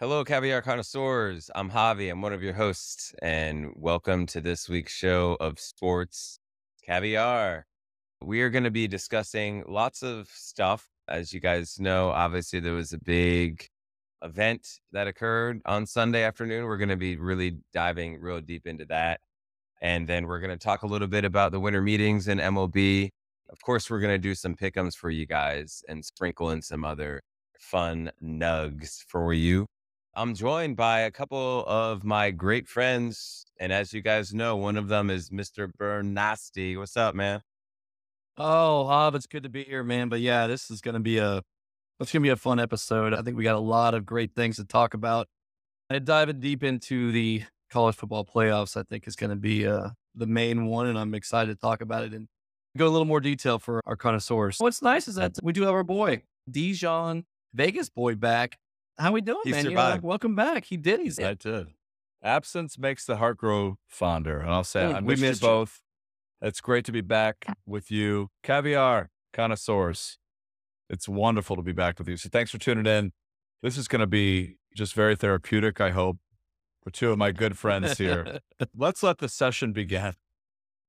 Hello, caviar connoisseurs. I'm Javi. I'm one of your hosts, and welcome to this week's show of Sports Caviar. We are going to be discussing lots of stuff. As you guys know, obviously, there was a big event that occurred on Sunday afternoon. We're going to be really diving real deep into that. And then we're going to talk a little bit about the winter meetings in MLB. Of course, we're going to do some pickums for you guys and sprinkle in some other fun nugs for you. I'm joined by a couple of my great friends. And as you guys know, one of them is Mr. Birn Nasty. What's up, man? Oh, Hob, it's good to be here, man. But yeah, this is going to be a it's going to be a fun episode. I think we got a lot of great things to talk about. And diving deep into the college football playoffs, I think is going to be uh, the main one, and I'm excited to talk about it and go a little more detail for our connoisseurs. What's nice is that we do have our boy Bijon Vegas boy back how we doing, He man? You know, survived. like, welcome back. He did. He's I did. Absence makes the heart grow fonder. And I'll say, Mm, I we miss missed you. both. It's great to be back with you. Caviar, connoisseurs. It's wonderful to be back with you. So thanks for tuning in. This is going to be just very therapeutic, I hope, for two of my good friends here. Let's let the session begin.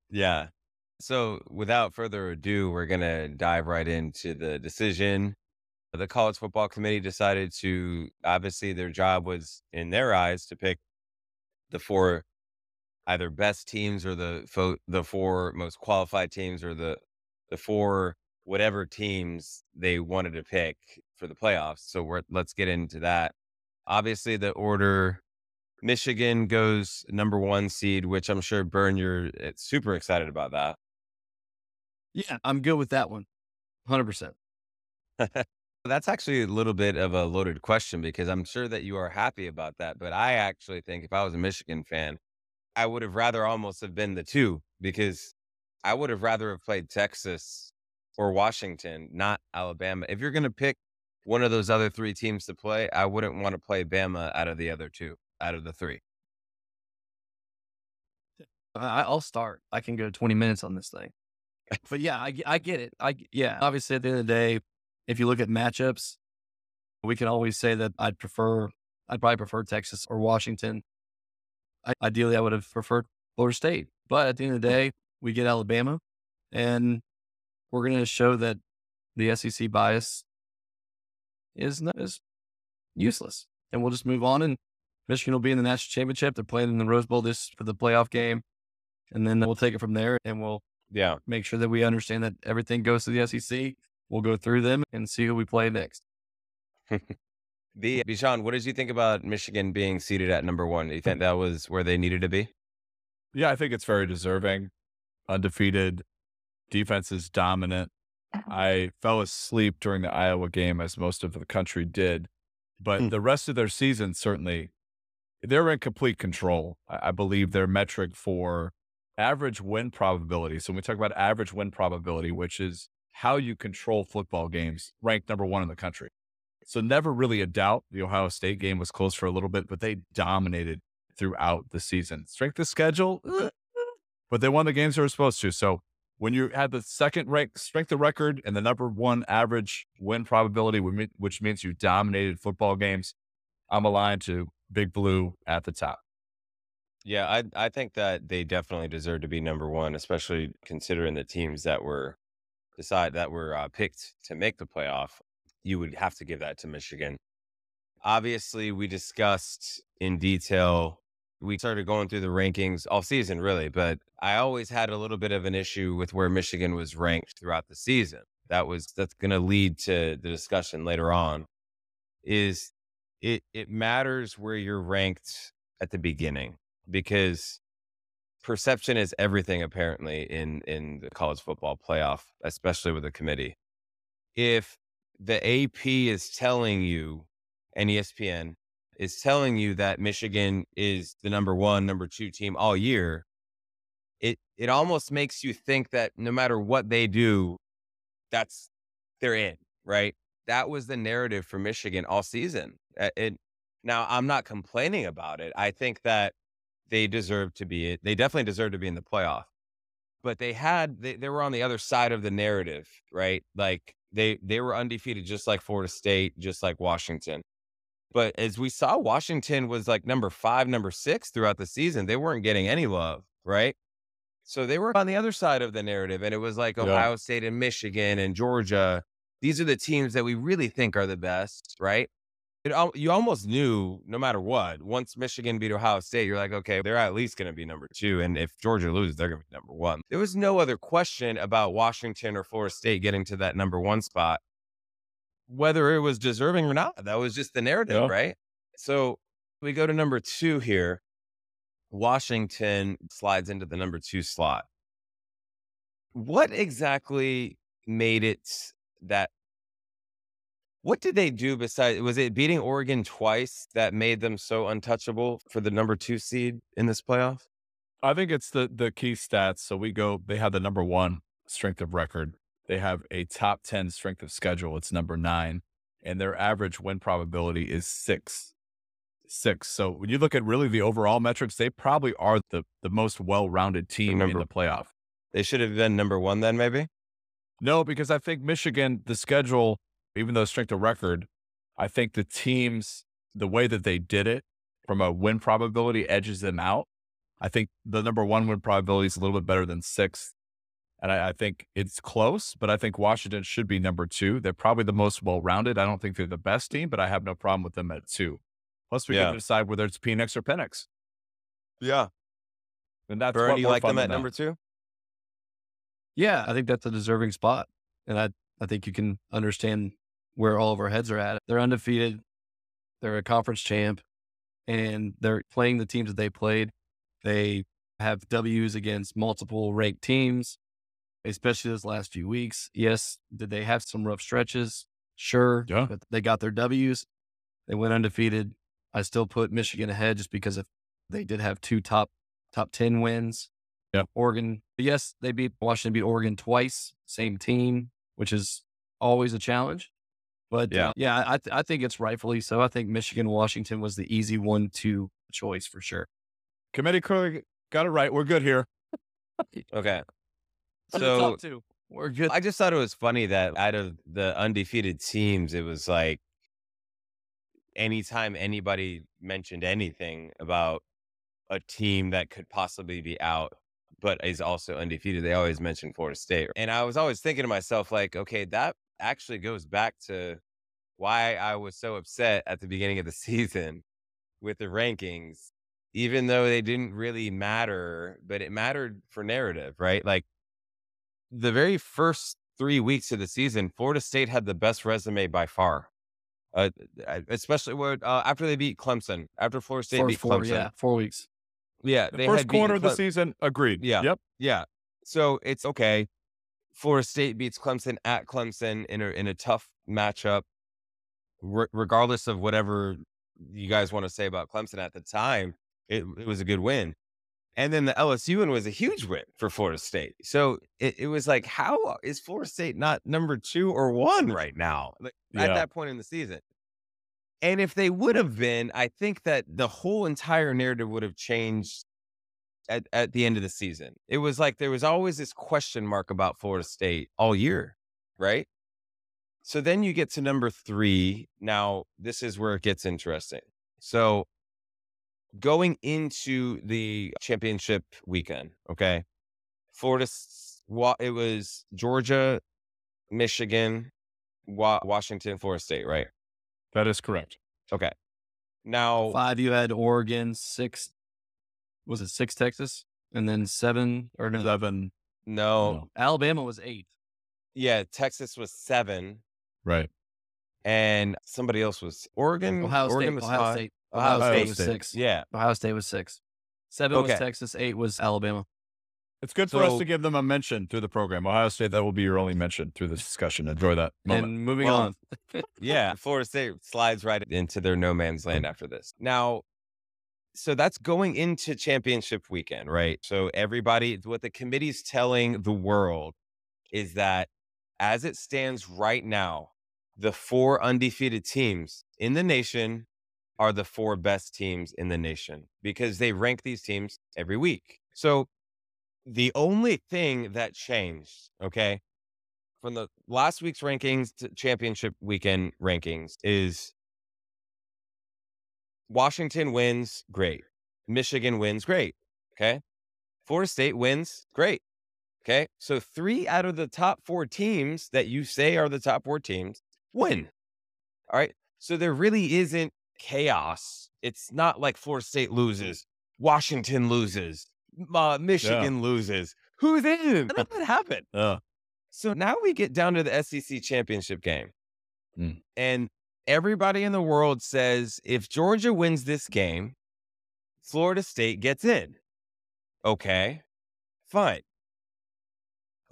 Yeah. So without further ado, we're going to dive right into the decision. The college football committee decided to, obviously, their job was, in their eyes, to pick the four either best teams or the fo- the four most qualified teams or the the four whatever teams they wanted to pick for the playoffs. So we're, let's get into that. Obviously, the order Michigan goes number one seed, which I'm sure Birn, you're uh, super excited about that. yeah, I'm good with that one. 100%. That's actually a little bit of a loaded question because I'm sure that you are happy about that. But I actually think if I was a Michigan fan, I would have rather almost have been the two because I would have rather have played Texas or Washington, not Alabama. If you're going to pick one of those other three teams to play, I wouldn't want to play Bama out of the other two, out of the three. I'll start. I can go 20 minutes on this thing. But yeah, I, I get it. I yeah. Obviously, at the end of the day, if you look at matchups, we can always say that I'd prefer. I'd probably prefer Texas or Washington. I, ideally, I would have preferred Florida State. But at the end of the mm. day, we get Alabama, and we're going to show that the SEC bias is not, is useless, and we'll just move on. And Michigan will be in the national championship. They're playing in the Rose Bowl this for the playoff game, and then we'll take it from there, and we'll Yeah. make sure that we understand that everything goes to the SEC. We'll go through them and see who we play next. The Bijon, what did you think about Michigan being seated at number one? Do you think that was where they needed to be? Yeah, I think it's very deserving. Undefeated. Defense is dominant. I fell asleep during the Iowa game, as most of the country did. But Hmm. the rest of their season, certainly, they're in complete control. I, I believe their metric for average win probability. So when we talk about average win probability, which is how you control football games, ranked number one in the country. So never really a doubt. The Ohio State game was close for a little bit, but they dominated throughout the season. Strength of schedule, eh, but they won the games they were supposed to. So when you had the second rank strength of record and the number one average win probability, which means you dominated football games, I'm aligned to Big Blue at the top. Yeah, I I think that they definitely deserve to be number one, especially considering the teams that were decide that were uh, picked to make the playoff. You would have to give that to Michigan. Obviously, we discussed in detail. We started going through the rankings all season, really, but I always had a little bit of an issue with where Michigan was ranked throughout the season. That was that's going to lead to the discussion later on. Is it it matters where you're ranked at the beginning because perception is everything apparently in in the college football playoff especially with a committee. If the ap is telling you and espn is telling you that michigan is the number one number two team all year it it almost makes you think that no matter what they do that's they're in right? That was the narrative for michigan all season it now i'm not complaining about it. I think that they deserve to be they definitely deserve to be in the playoff but they had they, they were on the other side of the narrative right like they they were undefeated just like florida state just like washington But as we saw, Washington was like number five, number six throughout the season. They weren't getting any love, right? So they were on the other side of the narrative. And it was like Yeah. Ohio State and Michigan and Georgia. These are the teams that we really think are the best, right? It, you almost knew no matter what, once Michigan beat Ohio State, you're like, okay, they're at least going to be number two. And if Georgia loses, they're going to be number one. There was no other question about Washington or Florida State getting to that number one spot, whether it was deserving or not. That was just the narrative, Yeah. right? So we go to number two here. Washington slides into the number two slot. What exactly made it that? What did they do besides? Was it beating Oregon twice that made them so untouchable for the number two seed in this playoff? I think it's the the key stats. So we go. They have the number one strength of record. They have a top ten strength of schedule. It's number nine, and their average win probability is six. Six. So when you look at really the overall metrics, they probably are the the most well rounded team in the playoff. They should have been number one then, maybe. No, because I think Michigan, the schedule, even though strength of record, I think the teams, the way that they did it from a win probability edges them out. I think the number one win probability is a little bit better than six. And I, I think it's close, but I think Washington should be number two. They're probably the most well rounded. I don't think they're the best team, but I have no problem with them at two. Plus, we Yeah. can decide whether it's Penix or Penix. Yeah. And that's Birn, what you like them at number two? Yeah, I think that's a deserving spot. And I, I think you can understand where all of our heads are at. They're undefeated. They're a conference champ and they're playing the teams that they played. They have W's against multiple ranked teams, especially those last few weeks. Yes, did they have some rough stretches? Sure. Yeah. But they got their W's. They went undefeated. I still put Michigan ahead just because if they did have two top top 10 wins. Yeah. Oregon, yes, they beat Washington beat Oregon twice, same team, which is always a challenge. But Yeah. uh, yeah, I, th- I think it's rightfully so. I think Michigan Washington was the easy one to choice for sure. Committee clearly got it right. We're good here. Okay. So top two. We're good. I just thought it was funny that out of the undefeated teams, it was like anytime anybody mentioned anything about a team that could possibly be out, but is also undefeated, they always mention Florida State. And I was always thinking to myself, like, okay, that actually goes back to why I was so upset at the beginning of the season with the rankings, even though they didn't really matter, but it mattered for narrative, right? Like the very first three weeks of the season, Florida State had the best resume by far. Uh, especially when, uh, after they beat Clemson, after Florida State four, beat four, Clemson. yeah, four weeks. yeah, The they first had beaten quarter of the Cle- season, agreed. Yeah. Yep. Yeah. So it's okay. Florida State beats Clemson at Clemson in a in a tough matchup, re- regardless of whatever you guys want to say about Clemson at the time. It it was a good win, and then the LSU win was a huge win for Florida State. So it, it was like, how is Florida State not number two or one right now? Like at that point in the season. And if they would have been, I think that the whole entire narrative would have changed at, at the end of the season. It was like there was always this question mark about Florida State all year, right? So then you get to number three. Now, this is where it gets interesting. So going into the championship weekend, okay, Florida, it was Georgia, Michigan, Washington, Florida State, right? That is correct. Okay. Now, Five, you had Oregon. Six, was it six Texas? And then seven, or no, Seven. no, No. Alabama was eight. yeah, Texas was seven. Right. and somebody else was Oregon. Ohio State. Oregon was Ohio. State. Ohio Ohio, State. State was six. Yeah. Ohio State was six. Seven Okay. was Texas. Eight was Alabama. It's good for us to give them a mention through the program. Ohio State, that will be your only mention through this discussion. Enjoy that moment. And moving Well, on. Yeah. Florida State slides right into their no man's land after this. Now, so that's going into championship weekend, right? So everybody, what the committee's telling the world is that as it stands right now, the four undefeated teams in the nation are the four best teams in the nation because they rank these teams every week. So the only thing that changed, okay, from the last week's rankings to championship weekend rankings is Washington wins, great. Michigan wins, great. Okay. Florida State wins, great. Okay. So three out of the top four teams that you say are the top four teams win. All right. So there really isn't chaos. It's not like Florida State loses, Washington loses, uh, Michigan loses. Who's in? That would happen. Uh, So now we get down to the SEC championship game. Mm. And everybody in the world says if Georgia wins this game, Florida State gets in. Okay, fine.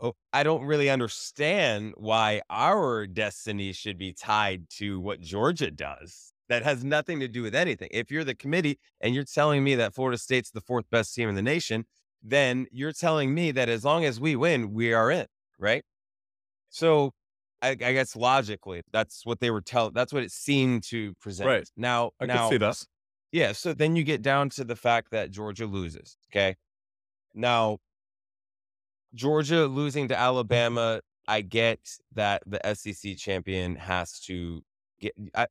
Oh, I don't really understand why our destiny should be tied to what Georgia does. That has nothing to do with anything. If you're the committee and you're telling me that Florida State's the fourth best team in the nation, then you're telling me that as long as we win, we are in, right? So I, I guess logically, that's what they were telling. That's what it seemed to present. Right. Now, I now, can see that. yeah. So then you get down to the fact that Georgia loses. Okay. Now, Georgia losing to Alabama, I get that the SEC champion has to get. I,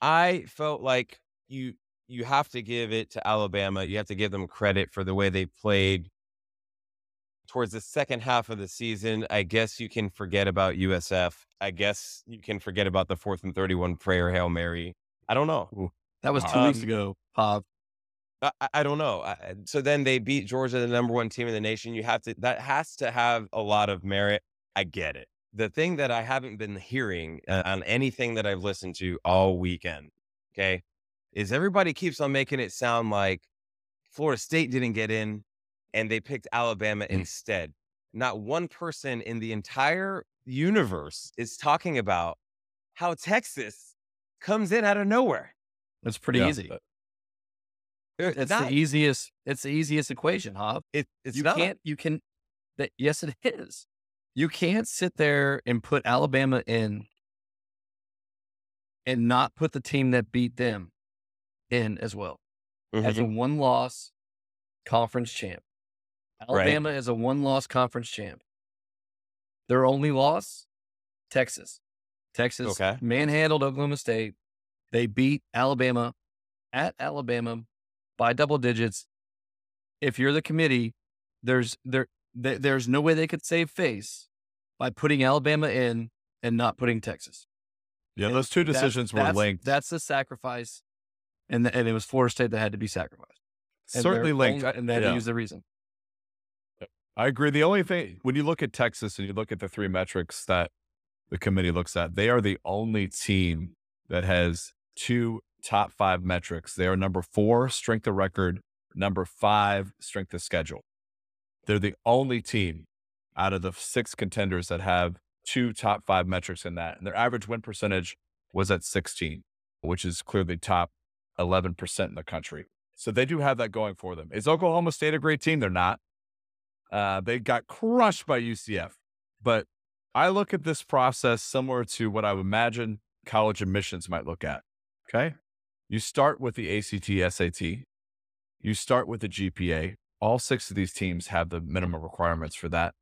I felt like you you have to give it to Alabama. You have to give them credit for the way they played towards the second half of the season. I guess you can forget about USF. I guess you can forget about the fourth and thirty-one prayer hail mary. I don't know. That was two weeks Um, ago, Pop. I, I- don't know. I- so then they beat Georgia, the number one team in the nation. You have to, that has to have a lot of merit. I get it. The thing that I haven't been hearing uh, on anything that I've listened to all weekend, okay, is everybody keeps on making it sound like Florida State didn't get in and they picked Alabama instead. Not one person in the entire universe is talking about how Texas comes in out of nowhere. It's pretty Yeah, easy. but- It's not- the easiest. It's the easiest equation, Hob. it- it's you not. can't. You can. That yes, it is. You can't sit there and put Alabama in and not put the team that beat them in as well as a Mhm. one loss conference champ. Right. Alabama is a one loss conference champ. Their only loss, Texas. Texas Okay. manhandled Oklahoma State. They beat Alabama at Alabama by double digits. If you're the committee, there's there, there there's no way they could save face by putting Alabama in and not putting Texas. Yeah, And those two decisions were that's- linked. That's the sacrifice, and the, and it was Florida State that had to be sacrificed. And Certainly linked. only- and they had Yeah. to use the reason. I agree. The only thing, when you look at Texas and you look at the three metrics that the committee looks at, they are the only team that has two top five metrics. They are number four, strength of record, number five, strength of schedule. They're the only team out of the six contenders that have two top five metrics in that. And their average win percentage was at 16, which is clearly top 11% in the country. So they do have that going for them. Is Oklahoma State a great team? They're not. Uh, they got crushed by UCF. But I look at this process similar to what I would imagine college admissions might look at. Okay. You start with the ACT, SAT, you start with the GPA. All six of these teams have the minimum requirements for that.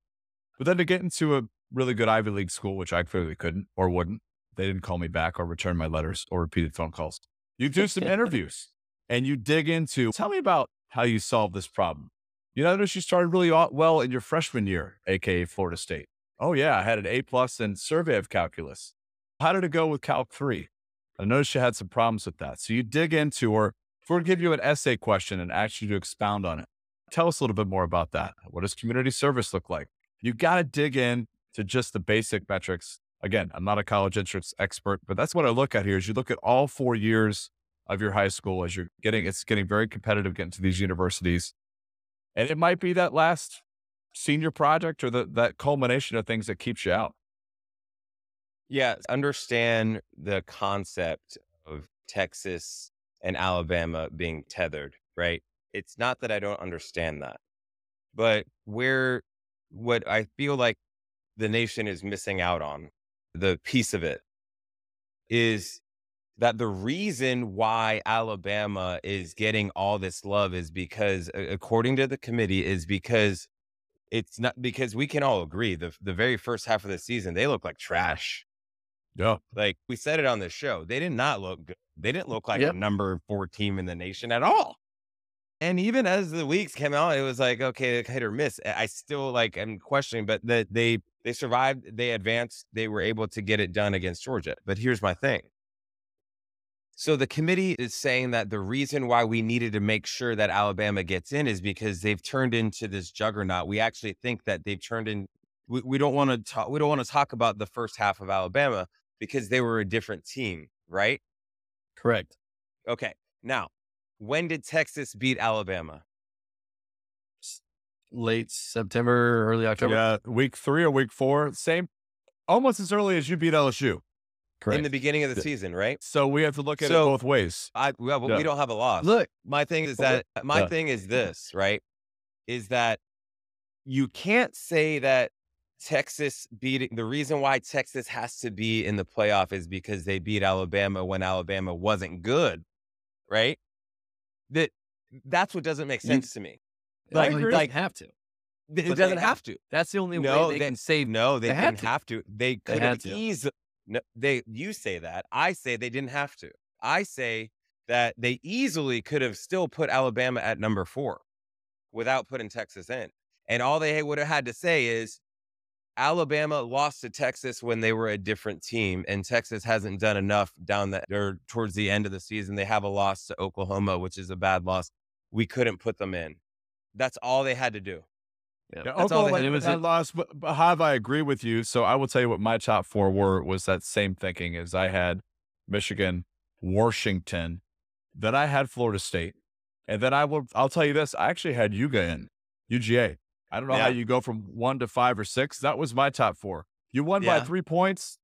But then to get into a really good Ivy League school, which I clearly couldn't or wouldn't, they didn't call me back or return my letters or repeated phone calls. You do some interviews and you dig into tell me about how you solved this problem. You notice you started really well in your freshman year, aka Florida State. Oh yeah, I had an A plus in survey of calculus. How did it go with Calc three? I noticed you had some problems with that. So you dig into, or if we're give you an essay question and ask you to expound on it, tell us a little bit more about that. What does community service look like? You got to dig in to just the basic metrics. Again, I'm not a college entrance expert, but that's what I look at here is you look at all four years of your high school as you're getting, it's getting very competitive getting to these universities. And it might be that last senior project or the, that culmination of things that keeps you out. Yeah, understand the concept of Texas and Alabama being tethered, right? It's not that I don't understand that, but where what I feel like the nation is missing out on, the piece of it, is that the reason why Alabama is getting all this love is because, according to the committee, is because it's not because we can all agree the the very first half of the season they look like trash Yeah. Like we said it on the show, they did not look good. They didn't look like Yep. a number four team in the nation at all. And even as the weeks came out, it was like okay, hit or miss. I still like am questioning, but that they they survived, they advanced, they were able to get it done against Georgia. But here's my thing. So the committee is saying that the reason why we needed to make sure that Alabama gets in is because they've turned into this juggernaut. We actually think that they've turned in. We, we don't want to talk. We don't want to talk about the first half of Alabama because they were a different team, right? Correct. Okay. Now, when did Texas beat Alabama? Late September, early October. Yeah. Week three or week four, same, almost as early as you beat LSU. Correct. In the beginning of the The- season, right? So we have to look at So- it both ways. I well, Yeah. we don't have a loss. Look, my thing is that my Yeah. thing is this, right? Is that you can't say that Texas beating the reason why Texas has to be in the playoff is because they beat Alabama when Alabama wasn't good, right? That that's what doesn't make You- sense to me. like, agree. it have to. It doesn't have have to. That's the only No, way they they- can save. No, they, They didn't have to. They They could had have easily. No, they. You say that. I say they didn't have to. I say that they easily could have still put Alabama at number four without putting Texas in. And all they would have had to say is Alabama lost to Texas when they were a different team, and Texas hasn't done enough down the or towards the end of the season. They have a loss to Oklahoma, which is a bad loss. We couldn't put them in. That's all they had to do. Yeah. Yeah, That's all they Oklahoma had to do. lost, but, but Jav, I agree with you. So I will tell you what my top four were was that same thinking as I had Michigan, Washington, then I had Florida State, and then I will. I'll tell you this: I actually had UGA in UGA. I don't know how you go from one to five or six. That was my top four. You won by three points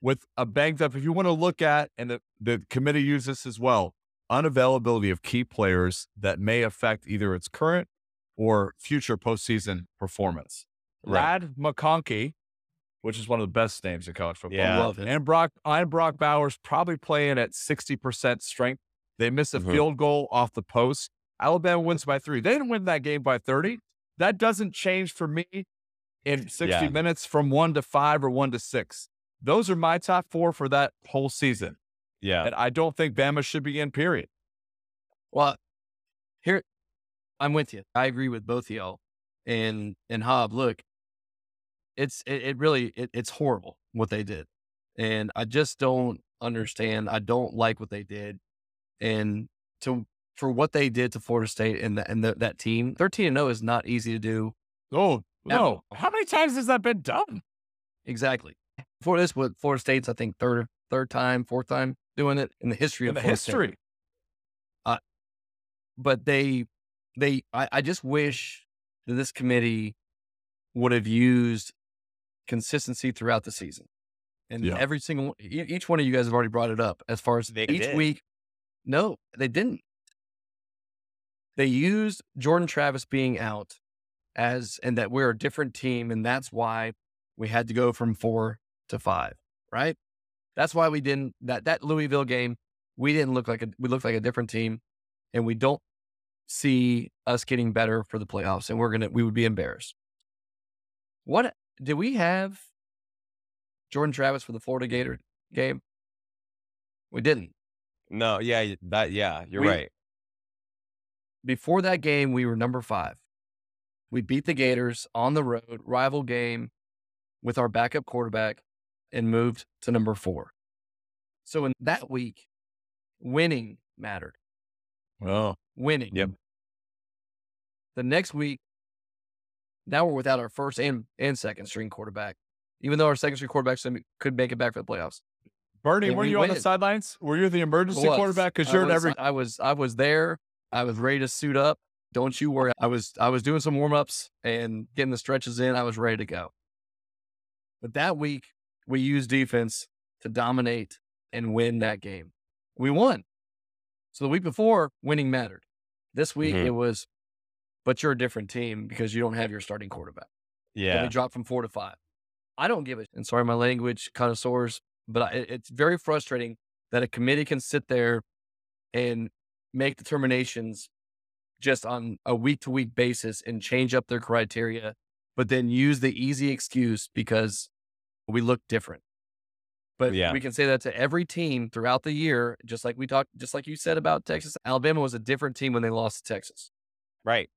with a banged up. If you want to look at, and the, the committee used this as well, unavailability of key players that may affect either its current or future postseason performance. Right. Ladd McConkey, which is one of the best names in college football, Yeah. Love it. and Brock and Brock Bowers probably playing at sixty percent strength. They miss a Mhm. field goal off the post. Alabama wins by three. They didn't win that game by thirty. That doesn't change for me in sixty Yeah. minutes from one to five or one to six. Those are my top four for that whole season, Yeah. and I don't think Bama should be in. Period. Well, here, I'm with you. I agree with both of y'all. And and Hob, look, it's it, it really it, it's horrible what they did, and I just don't understand. I don't like what they did, and to for what they did to Florida State and that and the, that team, thirteen and zero is not easy to do. Oh No. no! How many times has that been done? Exactly. Before this, what Florida State's I think third third time, fourth time doing it in the history In of the Florida State. history, uh, but they they I, I just wish that this committee would have used consistency throughout the season and Yeah. every single each one of you guys have already brought it up as far as They each did. week no they didn't they used jordan travis being out as and that we're a different team and that's why we had to go from four to five right that's why we didn't that that louisville game we didn't look like a we looked like a different team and we don't see us getting better for the playoffs and we're gonna we would be embarrassed what did we have jordan travis for the florida gator game we didn't No. Yeah. That. Yeah. You're We- right. before that game we were number five we beat the gators on the road rival game with our backup quarterback and moved to number four so in that week winning mattered oh, winning. Yep. The next week, now we're without our first and, and second string quarterback, even though our second string quarterback some- could make it back for the playoffs. Bernie, And were we you on the sidelines? Were you the emergency Was. quarterback? Because I you're in was- every. I was I was there. I was ready to suit up. Don't you worry. I was I was doing some warm ups and getting the stretches in. I was ready to go. But that week we used defense to dominate and win that game. We won. So the week before, winning mattered. This week Mhm. it was, but you're a different team because you don't have your starting quarterback. And Yeah. we dropped from four to five. I don't give a, And sorry, my language connoisseurs, but I, it- it's very frustrating that a committee can sit there and make determinations just on a week to week basis and change up their criteria, but then use the easy excuse because we look different. But Yeah. we can say that to every team throughout the year, just like we talked, just like you said about Texas. Alabama was a different team when they lost to Texas. Right.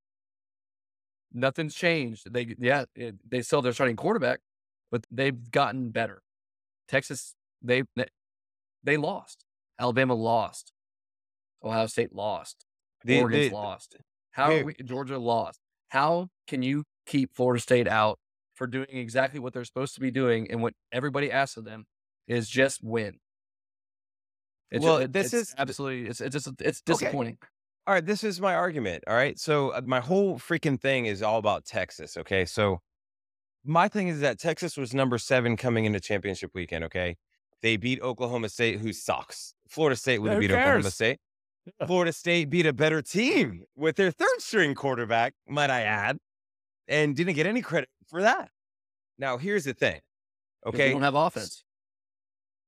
Nothing's changed. They, yeah, it, they still their starting quarterback, but they've gotten better. Texas, they, they, lost. Alabama lost. Ohio State lost. The- Oregon's the- lost. How we, Georgia lost? How can you keep Florida State out for doing exactly what they're supposed to be doing and what everybody asks of them is just win? It's, Well, it- this it's is- absolutely it's it's just it's Okay. disappointing. All right, this is my argument. All right. So uh, my whole freaking thing is all about Texas. Okay. So my thing is that Texas was number seven coming into championship weekend. Okay. They beat Oklahoma State, who sucks. Florida State would have who beat Oklahoma? State. Yeah. Florida State beat a better team with their third string quarterback, might I add, and didn't get any credit for that. Now, here's the thing. Okay. they don't have offense.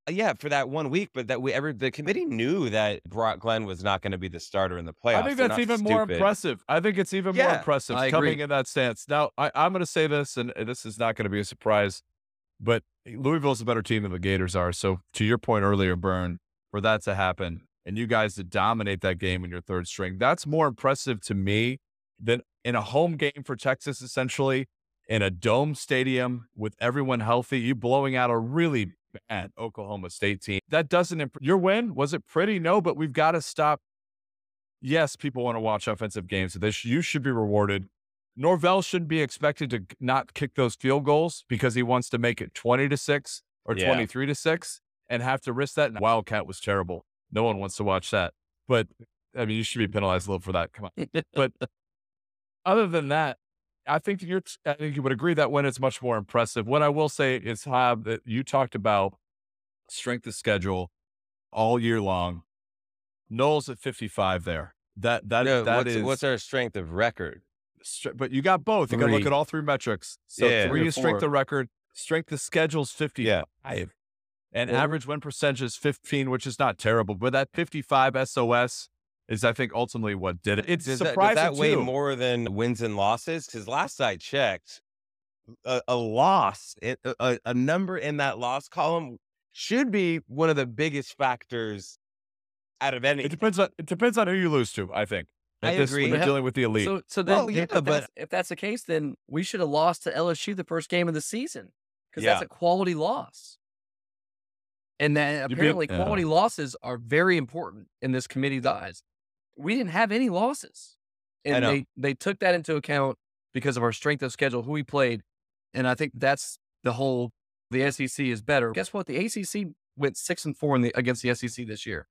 Uh, Yeah, for that one week, but that we ever the committee knew that Brock Glenn was not going to be the starter in the playoffs. I think that's even more impressive. I think it's even more impressive I coming agree. in that stance. Now, I, I'm going to say this, and and this is not going to be a surprise, but Louisville's a better team than the Gators are. So, to your point earlier, Birn, for that to happen and you guys to dominate that game in your third string, that's more impressive to me than in a home game for Texas, essentially in a dome stadium with everyone healthy, you blowing out a really bad Oklahoma State team. That doesn't imp- your win was it pretty? No, but we've got to stop. Yes, people want to watch offensive games. So this you should be rewarded. Norvell shouldn't be expected to not kick those field goals because he wants to make it twenty to six or Yeah. twenty three to six and have to risk that. And Wildcat was terrible. No one wants to watch that. But I mean, you should be penalized a little for that. Come on. But other than that, I think you're. I think you would agree that win is much more impressive. What I will say is, Hab, that you talked about strength of schedule all year long. Knowles at 55 there. That that No, that what's, is- what's our strength of record? but you got both. You got to look at all three metrics. So Yeah. three is strength of record, strength of schedule's 55. Yeah. And Well- average win percentage is 15, which is not terrible. But that 55 SOS is, I think, ultimately what did it. It's Does that, does surprising that weigh too. more than wins and losses? Because last I checked, a, a loss, eh, a, a- a number in that loss column should be one of the biggest factors out of any. It depends on it depends on who you lose to. I think. I At this- agree. When you're dealing with the elite. So so then Well, if, yeah, if but- that's, if that's the case, then we should have lost to LSU the first game of the season because Yeah. that's a quality loss. And then be- apparently yeah. quality losses are very important in this committee's eyes. We didn't have any losses. And they, they took that into account because of our strength of schedule, who we played. And I think that's the whole the SEC is better. Guess what? The ACC went six and four in the against the SEC this year.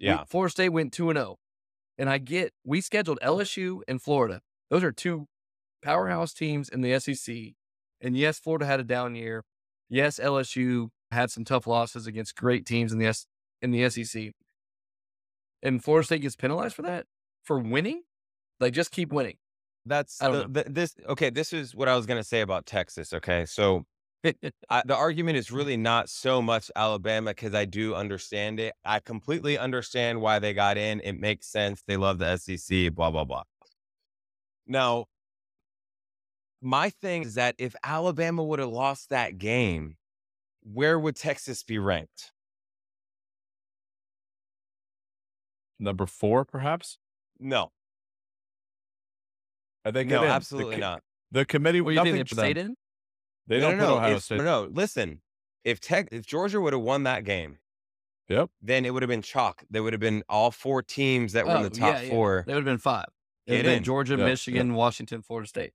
We- yeah, Florida State went 2 and 0. And I get we scheduled LSU and Florida. Those are two powerhouse teams in the SEC. And yes, Florida had a down year. Yes, LSU had some tough losses against great teams in the S- in the SEC. And Florida State gets penalized for that for winning? Like just keep winning. that's the, the, this. Okay, this is what I was going to say about Texas. Okay, so I, the argument is mm. really not so much Alabama because I do understand it. I completely understand why they got in. It makes sense. They love the SEC. Blah blah blah. Now, my thing is that if Alabama would have lost that game, where would Texas be ranked? Number four, perhaps. No, I think no, it is. absolutely the, co- not. The committee. What do you think nothing they for them. in? They no, don't no, put no. Ohio if- State. No, listen. If Tech, if Georgia would have won that game, Yep. then it would have been chalk. There would have been all four teams that were in Oh, the top yeah, yeah. four, They would have been five. It would have been. Georgia, Yeah, yeah. Michigan, Washington, Florida State.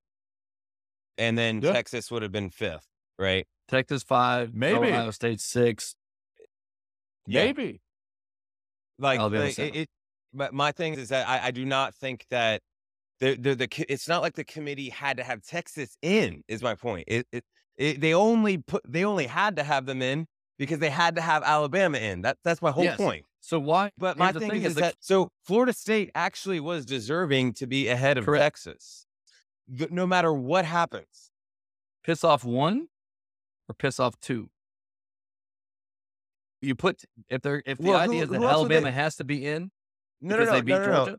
and then Yeah. Texas would have been fifth, right? Texas five, Maybe. Ohio State six. Yeah. Maybe. Like, like, it, it. But my thing is that I, I do not think that the the the it's not like the committee had to have Texas in. Is my point. It, it it they only put they only had to have them in because they had to have Alabama in. That that's my whole Yes. point. So why? But my thing, thing is the- that so Florida State actually was deserving to be ahead of Correct. Texas, no matter what happens. piss off one or piss off two. You put if they're if the Well, idea is that who would they- Alabama has to be in No, because no, no, they beat no, no. Georgia.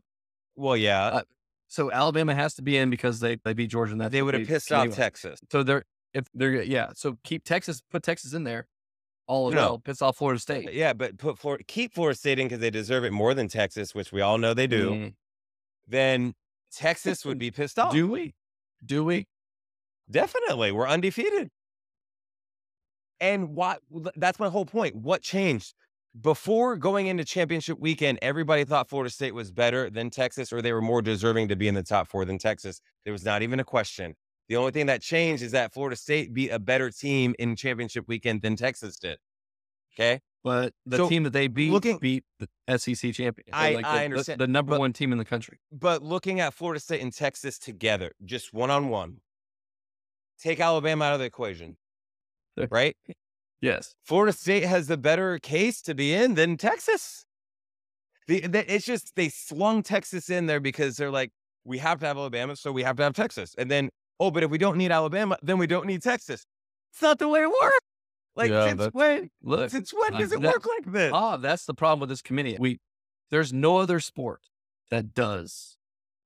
Well, yeah, Uh, So Alabama has to be in because they they beat Georgia and that's they would have pissed off. Texas. So they're if they're yeah. So keep Texas, put Texas in there, all No. well. Piss off Florida State. Yeah, but put Florida, keep Florida State in because they deserve it more than Texas, which we all know they do. Mm. Then Texas would be pissed off. Do we? Do we? Definitely. We're undefeated. And what that's my whole point. What changed? Before going into championship weekend, everybody thought Florida State was better than Texas or they were more deserving to be in the top four than Texas. There was not even a question. The only thing that changed is that Florida State beat a better team in championship weekend than Texas did. Okay. But the So, team that they beat looking- beat the SEC champion. I- like the, I understand, the, number but- one team in the country. But looking at Florida State and Texas together, just one on one, take Alabama out of the equation, right? Yes. Florida State has the better case to be in than Texas. The, the, it's just they swung Texas in there because they're like, we have to have Alabama, so we have to have Texas. And then, oh, but if we don't need Alabama, then we don't need Texas. It's not the way it works. Like Yeah, since when? Look, Since when does it that- work like this? ah, that's the problem with this committee. We there's no other sport that does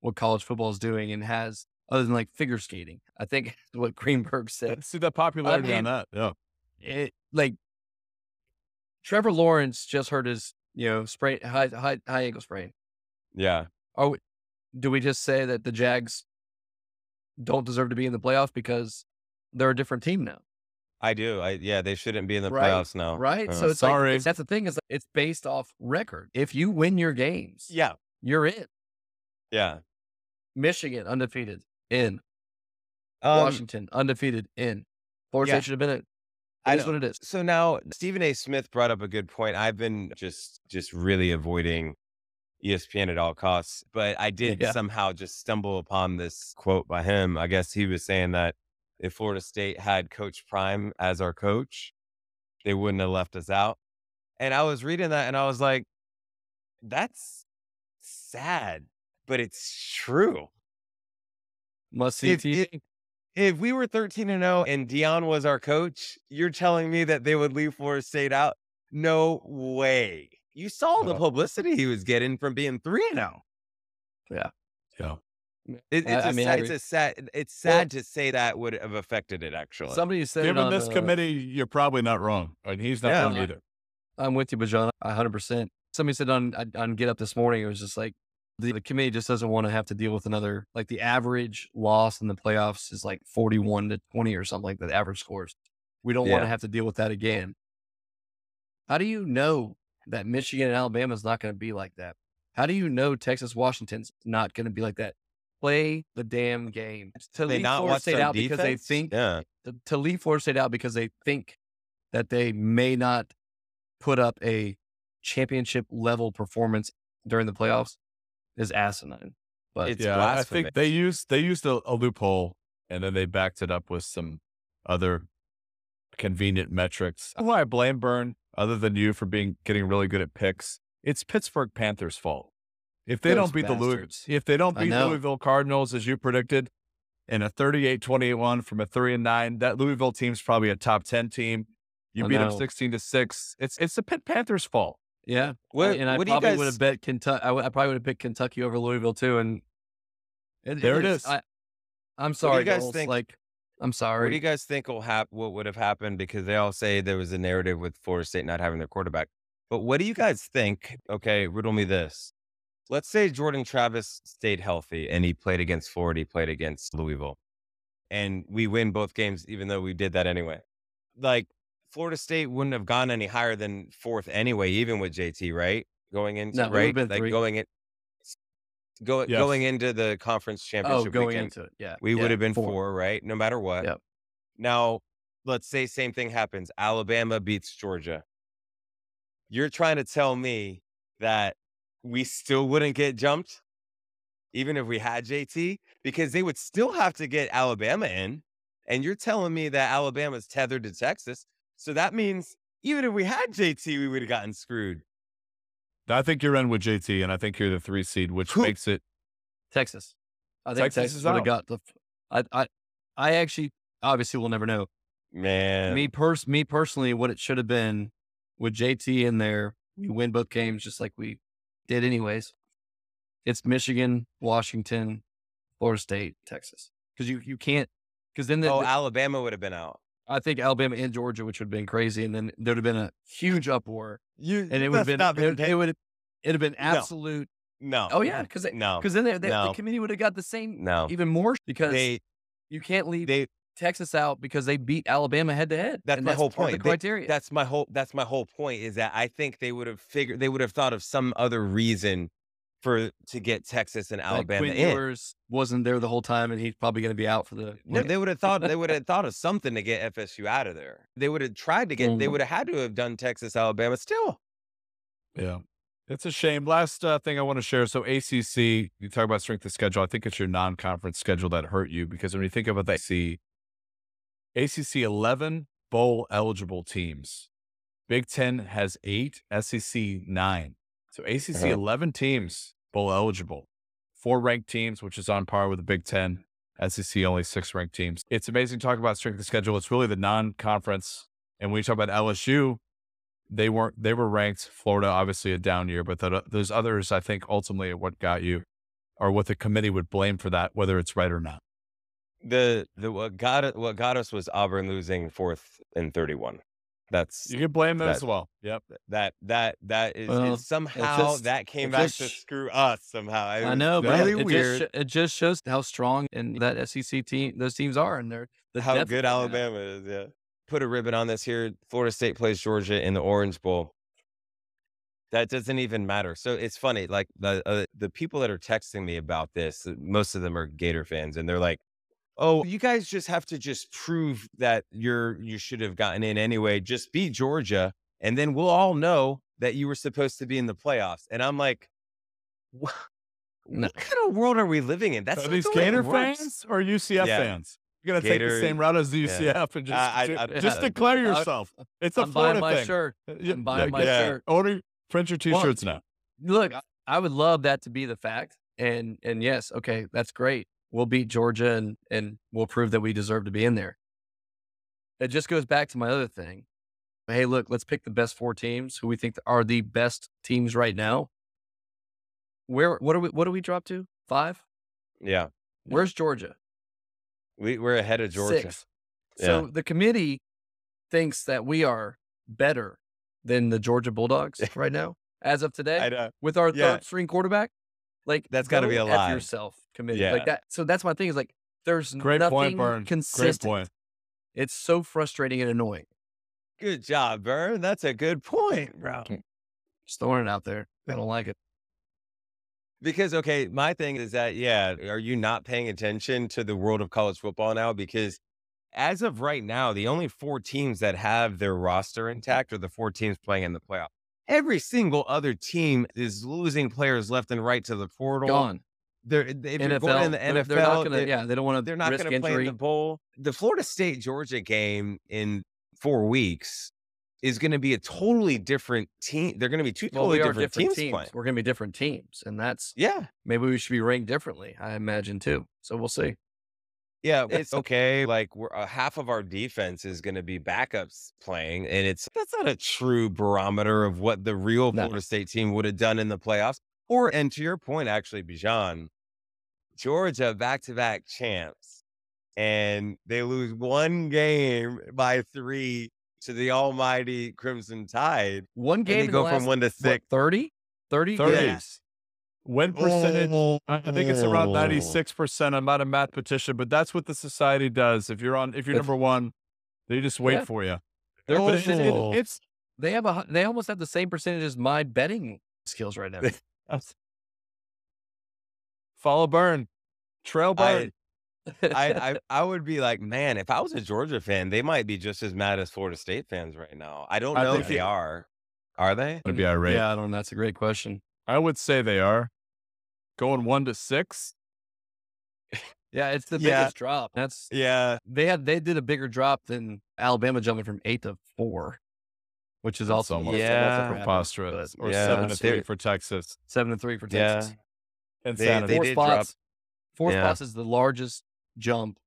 what college football is doing and has other than like figure skating. I think what Greenberg said. See the popularity mean- on that. Yeah. It like Trevor Lawrence just hurt his you know sprain high high high ankle sprain. yeah. Are we, do we just say that the Jags don't deserve to be in the playoffs because they're a different team now? I do. I yeah, they shouldn't be in the Right, playoffs now. Right. Uh, so it's sorry. like that's the thing is it's based off record. If you win your games, yeah, you're in. yeah. Michigan undefeated in. Um, Washington undefeated in. Florida yeah. State should have been in. I It is what it is. So now Stephen A. Smith brought up a good point. I've been just just really avoiding ESPN at all costs, but I did Yeah. somehow just stumble upon this quote by him. I guess he was saying that if Florida State had Coach Prime as our coach, they wouldn't have left us out. And I was reading that and I was like, that's sad, but it's true. Must see If, TV. if, if we were 13 and 0 and Deion was our coach, you're telling me that they would leave Florida State out? No way. You saw the publicity he was getting from being 3 and 0. Yeah. It, it's, I- I a mean, sad, it's a sad it's Well- sad to say that would have affected it actually. Somebody said it Given on this the- committee, you're probably not wrong. And he's not Yeah. wrong either. I'm with you, Bijon, hundred percent. Somebody said on on Get Up this morning, it was just like the, the committee just doesn't want to have to deal with another like the average loss in the playoffs is like forty one to twenty or something like that. Average scores. We don't want to have to deal with that again. How do you know that Michigan and Alabama is not going to be like that? How do you know Texas Washington's not going to be like that? Play the damn game. To they leave not Florida State out because they think yeah. to, to leave Florida State out because they think that they may not put up a championship level performance during the playoffs is asinine. But It's yeah, I think they used they used a, a loophole and then they backed it up with some other convenient metrics. Who I blame Birn, other than you for being getting really good at picks, it's Pittsburgh Panthers' fault. If they Those don't beat the Louis, if they don't beat the. Louisville Cardinals as you predicted in a 38-28-1 from a three and nine, that Louisville team's probably a top ten team. You I beat them sixteen to six. It's it's the Pitt Panthers' fault. Yeah, What, and I what probably guys would have bet Kentucky. I, w- I probably would have picked Kentucky over Louisville too. And There it is. I, I'm do sorry, you guys Knowles, think- Like, I'm sorry. What do you guys think will happen? What would have happened? Because they all say there was a narrative with Florida State not having their quarterback. But what do you guys think? Okay, riddle me this. Let's say Jordan Travis stayed healthy and he played against Florida, he played against Louisville, and we win both games, even though we did that anyway. Like Florida State wouldn't have gone any higher than fourth anyway, even with JT, right? Going into No, right, like three. going in, go, Yes. going into the conference championship. oh, championship going weekend into it, yeah, we yeah, would have been four. right? No matter what. Yep. Now, let's say same thing happens. Alabama beats Georgia. You're trying to tell me that we still wouldn't get jumped, even if we had JT, because they would still have to get Alabama in. And you're telling me that Alabama's tethered to Texas. So that means even if we had JT, we would have gotten screwed. I think you're in with JT, and I think you're the three seed, which Who- makes it Texas. I think Texas Texas, would have got the. I I I actually obviously we'll never know. Man. me pers me personally, what it should have been with JT in there, we win both games just like we did anyways. It's Michigan, Washington, Florida State, Texas. Because you you can't because then the, oh, the- Alabama would have been out. I think Alabama and Georgia, which would have been crazy, and then there'd have been a huge uproar, You and it would have been, it, it would it'd have been absolute. no. Oh yeah, because no. because then they, they, No. the committee would have got the same No. even more because They you can't leave they Texas out because they beat Alabama head to head. That's my whole part of point. The They- criteria. that's my whole that's my whole point is that I think they would have figured they would have thought of some other reason for to get Texas and Like Alabama Quinn in. Ewers wasn't there the whole time, and he's probably going to be out for the. No, they would have thought they would have thought of something to get FSU out of there. They would have tried to get. They Mhm. would have had to have done Texas, Alabama. Still, Yeah. It's a shame. Last uh, thing I want to share. So ACC, you talk about strength of schedule. I think it's your non-conference schedule that hurt you because when you think about the ACC, ACC 11 bowl eligible teams. Big Ten has eight, SEC nine. So ACC Uh-huh. 11 teams bowl eligible. Four ranked teams, which is on par with the Big Ten. SEC only six ranked teams. It's amazing to talk about strength of schedule. It's really the non-conference. And when you talk about LSU, they weren't they were ranked florida obviously a down year but the, those others i think ultimately what got you or what the committee would blame for that whether it's right or not the the what got what got us was Auburn losing fourth and thirty one. That's you can blame them that- as well yep that that that is Well, somehow just- that came it back just to screw us somehow. It I know, but really it weird just it just shows how strong and that SEC team those teams are, and they're the how depth good that they have. Alabama is. Yeah, put a ribbon on this here. Florida State plays Georgia in the Orange Bowl. That doesn't even matter. So it's funny. Like the uh, the people that are texting me about this, most of them are Gator fans, and they're like, "Oh, you guys just have to just prove that you're you should have gotten in anyway. Just beat Georgia, and then we'll all know that you were supposed to be in the playoffs." And I'm like, "What, No. what kind of world are we living in? That's are these the way gator fans or ucf Yeah. fans you're gonna take the same route as the yeah. ucf and just, I- I- I- just yeah. declare I- yourself it's a I'm buying florida my thing shirt. Uh, yeah, I'm buying yeah, my yeah. shirt. order print your t-shirts now Look, I- I would love that to be the fact, and and yes, okay, that's great. We'll beat Georgia, and and we'll prove that we deserve to be in there. It just goes back to my other thing. Hey, look, let's pick the best four teams who we think are the best teams right now. Where what do we what do we drop to? Five? Yeah, Where's Georgia? we we're ahead of Georgia. Six. So the committee thinks that we are better than the Georgia Bulldogs right now, as of today, I know. with our yeah. third string quarterback. Like That's gotta be a lie. yourself, committee. Yeah. Like that. So that's my thing. Is like there's great nothing point Birn great consistent. point It's so frustrating and annoying. Good job, Birn. That's a good point, bro. Just throwing it out there. I don't like it. Because okay, my thing is that yeah, are you not paying attention to the world of college football now? Because as of right now, the only four teams that have their roster intact are the four teams playing in the playoff. Every single other team is losing players left and right to the portal. Gone. They're if you're going in the they're, NFL. they're not gonna. they- yeah, they don't want to. they're not going to play in the bowl. The Florida State Georgia game in four weeks is going to be a totally different team. They're going to be two well, totally we different, different teams, teams. We're going to be different teams, and that's Yeah, maybe we should be ranked differently. I imagine too. So we'll see. Yeah, it's okay. Like we're uh, half of our defense is going to be backups playing, and it's that's not a true barometer of what the real No. Florida State team would have done in the playoffs. Or, and to your point, actually, Bijon, Georgia back to back champs, and they lose one game by three to the almighty Crimson Tide. One game they go the from last, one to what, six. 30? 30? 30 Yeah. Win percentage I I think it's around Oh. 96%. I'm not a math petition, but that's what the society does. If you're on, if you're If- number one, they just wait Yeah. for you. They're But it- it- Oh. it's They have a. They almost have the same percentage as my betting skills right now. follow burn, trail burn. I, I, I I would be like, man, if I was a Georgia fan, they might be just as mad as Florida State fans right now. I don't know think if they it- are. Are they? I'd be mm, irate. yeah, I don't know. That's a great question. I would say they are going one to six. Yeah, it's the Yeah. biggest drop. That's Yeah. they had. They did a bigger drop than Alabama jumping from eight to four, which is also almost- Yeah. preposterous, but or yeah, seven to three for Texas. seven to three for Yeah. Texas. Insanity. They four did drop- spots. Four Yeah. spots is the largest jump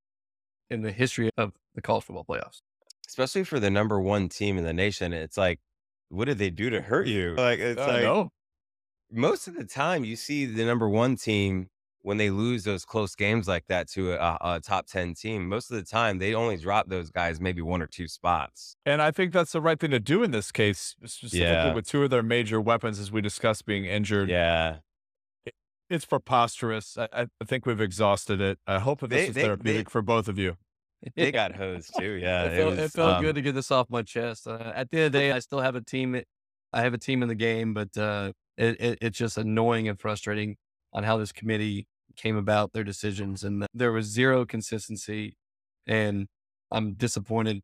in the history of the college football playoffs. Especially for the number one team in the nation. It's like, what did they do to hurt you? Like it's I like know. Most of the time you see the number one team when they lose those close games like that to a, a top 10 team, most of the time they only drop those guys maybe one or two spots. And I think that's the right thing to do in this case, specifically Yeah. with two of their major weapons, as we discussed, being injured. Yeah. It's preposterous. I, I I think we've exhausted it. I hope that this They- is they- therapeutic they- for both of you. They got hosed too. Yeah. it felt, it was, felt um, good to get this off my chest. Uh, at the end of the day, I still have a team. I have a team in the game, but uh, it, it, it's just annoying and frustrating on how this committee came about their decisions, and there was zero consistency, and I'm disappointed.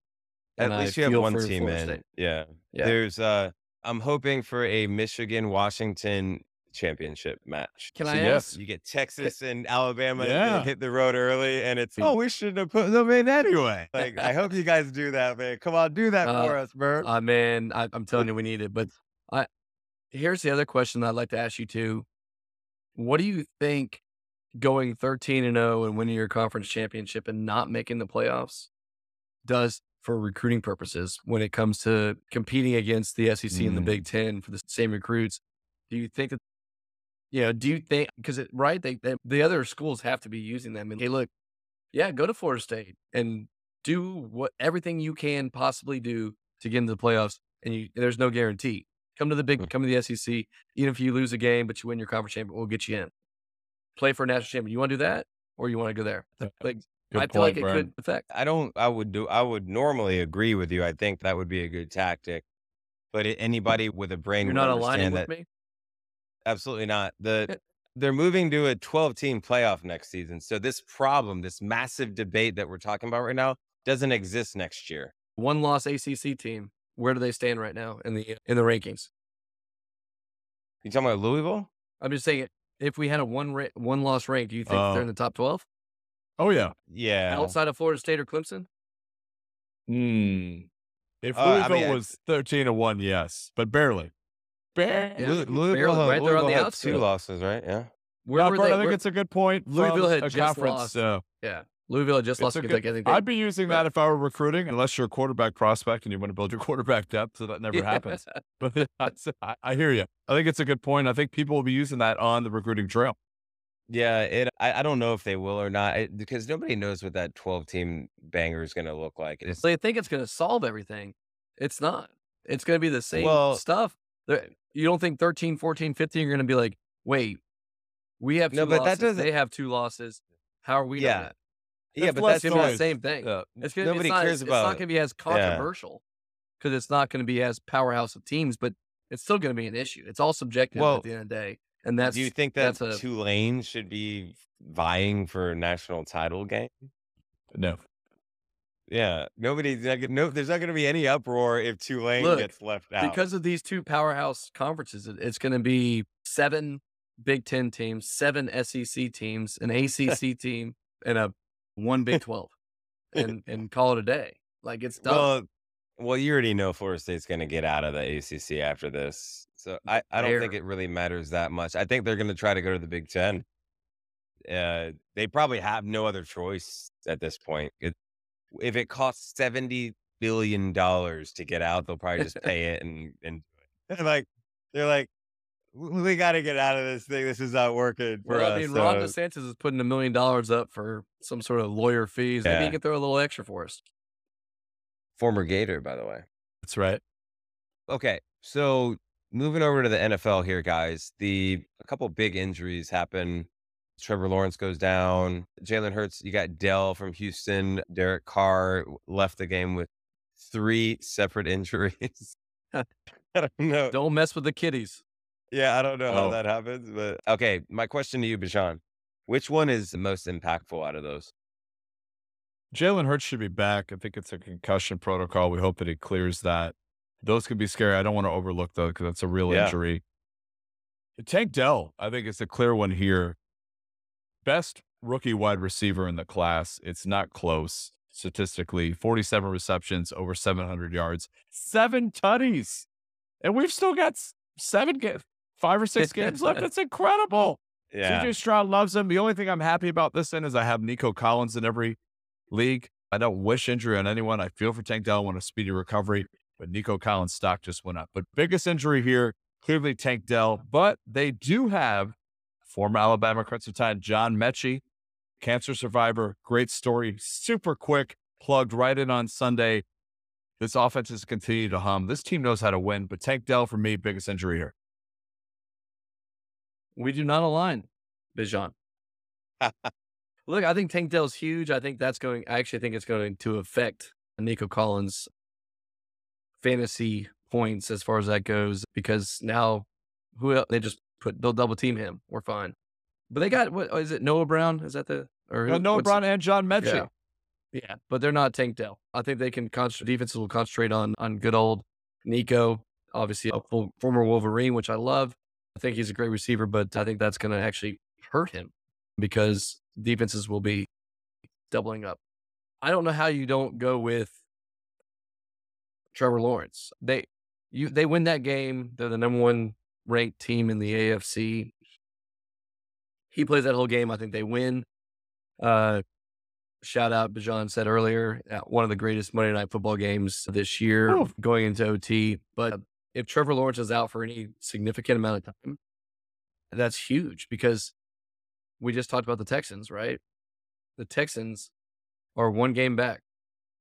At and I least you have one team Florida in. State. Yeah. Yeah. There's uh I'm hoping for a Michigan Washington championship match. Can So I yes. ask? You get Texas and Alabama they Yeah. hit the road early and it's oh we shouldn't have put them in anyway. Like I hope you guys do that, man. Come on, do that Uh, for us, Bert. Uh, man, I, I'm telling you, we need it. But I here's the other question that I'd like to ask you too. What do you think going 13 and 0 and winning your conference championship and not making the playoffs does for recruiting purposes when it comes to competing against the SEC and the Mm. Big Ten for the same recruits? Do you think that, you know, do you think, because right, they, they, the other schools have to be using them. And hey, look, yeah, go to Florida State and do what everything you can possibly do to get into the playoffs. And you, there's no guarantee. Come to the big, Mm. come to the SEC. Even if you lose a game, but you win your conference champion, we'll get you in. Play for a national champion. You want to do that, or you want to go there? Like Good I feel like it Brian. could affect. I don't I would do I would normally agree with you. I think that would be a good tactic. But anybody with a brain You're would not aligning understand with that me. Absolutely not. The they're moving to a 12 team playoff next season. So this problem, this massive debate that we're talking about right now doesn't exist next year. One loss ACC team. Where do they stand right now in the in the rankings? You talking about Louisville? I'm just saying, if we had a one ra- one loss rank, do you think Oh. they're in the top 12 Oh yeah. Yeah. outside of Florida State or Clemson? Hmm. If Uh, I Louisville mean, I- was thirteen to one, yes, but barely. Barely. Yeah, Lou- Louisville, barely, had- right there on Louisville the had outskirts. two losses, right? Yeah. Where No, were Bert, they? I think where- it's a good point. Louisville had a just conference. lost. So yeah, Louisville just It's lost a to good- Kentucky. I think they- I'd be using that if I were recruiting, unless you're a quarterback prospect and you want to build your quarterback depth, so that never Yeah. happens. But that's, I, I hear you. I think it's a good point. I think people will be using that on the recruiting trail. Yeah, it. I, I don't know if they will or not it, because nobody knows what that 12 team banger is going to look like. It's, They think it's going to solve everything. It's not. It's going to be the same Well- stuff. They're- You don't think 13, 14, 15 are going to be like, wait, we have two No, but that losses. doesn't- They have two losses. How are we? Yeah. Doing yeah, but that's It's going to be the same thing. Uh, It's gonna, nobody it's not, cares it's not going to be as controversial because it's not going to be as powerhouse of teams, but it's still going to be an issue. It's all subjective Well, at the end of the day. And that's Do you think that that's a- Tulane should be vying for a national title game? no. Yeah, nobody's not no. There's not going to be any uproar if Tulane Look, gets left out. because of these two powerhouse conferences, it- it's going to be seven Big Ten teams, seven SEC teams, an ACC team, and a one Big Twelve, and and call it a day. Like it's done. well, well, you already know Florida State's going to get out of the ACC after this, so I, I don't think it really matters that much. I think they're going to try to go to the Big Ten. Uh, they probably have no other choice at this point. It, if it costs seventy billion dollars to get out, they'll probably just pay it and and they're like they're like "We- we got to get out of this thing. This is not working for well, us. I mean, Ron so- DeSantis is putting a million dollars up for some sort of lawyer fees. Maybe Yeah. he can throw a little extra for us. former Gator, by the way. That's right. Okay, so moving over to the NFL here, guys. The a couple big injuries happen. Trevor Lawrence goes down. Jalen Hurts. You got Dell from Houston. Derek Carr left the game with three separate injuries. I don't know. Don't mess with the kiddies. Yeah, I don't know how Oh. that happens, but okay. My question to you, Bijon, which one is the most impactful out of those? Jalen Hurts should be back. I think it's a concussion protocol. We hope that he clears that. Those could be scary. I don't want to overlook though, because that's a real Yeah. injury. Tank Dell, I think it's a clear one here. Best rookie wide receiver in the class. It's not close statistically. 47 receptions, over 700 yards, seven tutties. And we've still got seven, ga- five or six games left. That's incredible. Yeah, CJ Stroud loves him. The only thing I'm happy about this end is I have Nico Collins in every league. I don't wish injury on anyone. I feel for Tank Dell. I want a speedy recovery, but Nico Collins' stock just went up. But biggest injury here, clearly Tank Dell. But they do have former Alabama Crimson Tide John Metchie, cancer survivor. Great story. Super quick, plugged right in on Sunday. This offense has continued to hum. This team knows how to win, but Tank Dell for me, biggest injury here. We do not align, Bijon. Look, I think Tank Dell's huge. I think that's going. I actually think it's going to affect Nico Collins' fantasy points as far as that goes because now who else, they just put they'll double team him. We're fine. But they got what is it? Noah Brown? Is that the or uh, Noah Brown and John Metchie? Yeah. yeah, but they're not Tank Dell. I think they can concentrate. Defenses will concentrate on on good old Nico. Obviously, a full, former Wolverine, which I love. I think he's a great receiver, but I think that's going to actually hurt him because defenses will be doubling up. I don't know how you don't go with Trevor Lawrence. They you they win that game. They're the number one ranked team in the AFC. He plays that whole game. I think they win. Uh, shout out, Bijon said earlier, one of the greatest Monday Night Football games this year, oh. going into OT. But if Trevor Lawrence is out for any significant amount of time, that's huge because we just talked about the Texans, right? The Texans are one game back.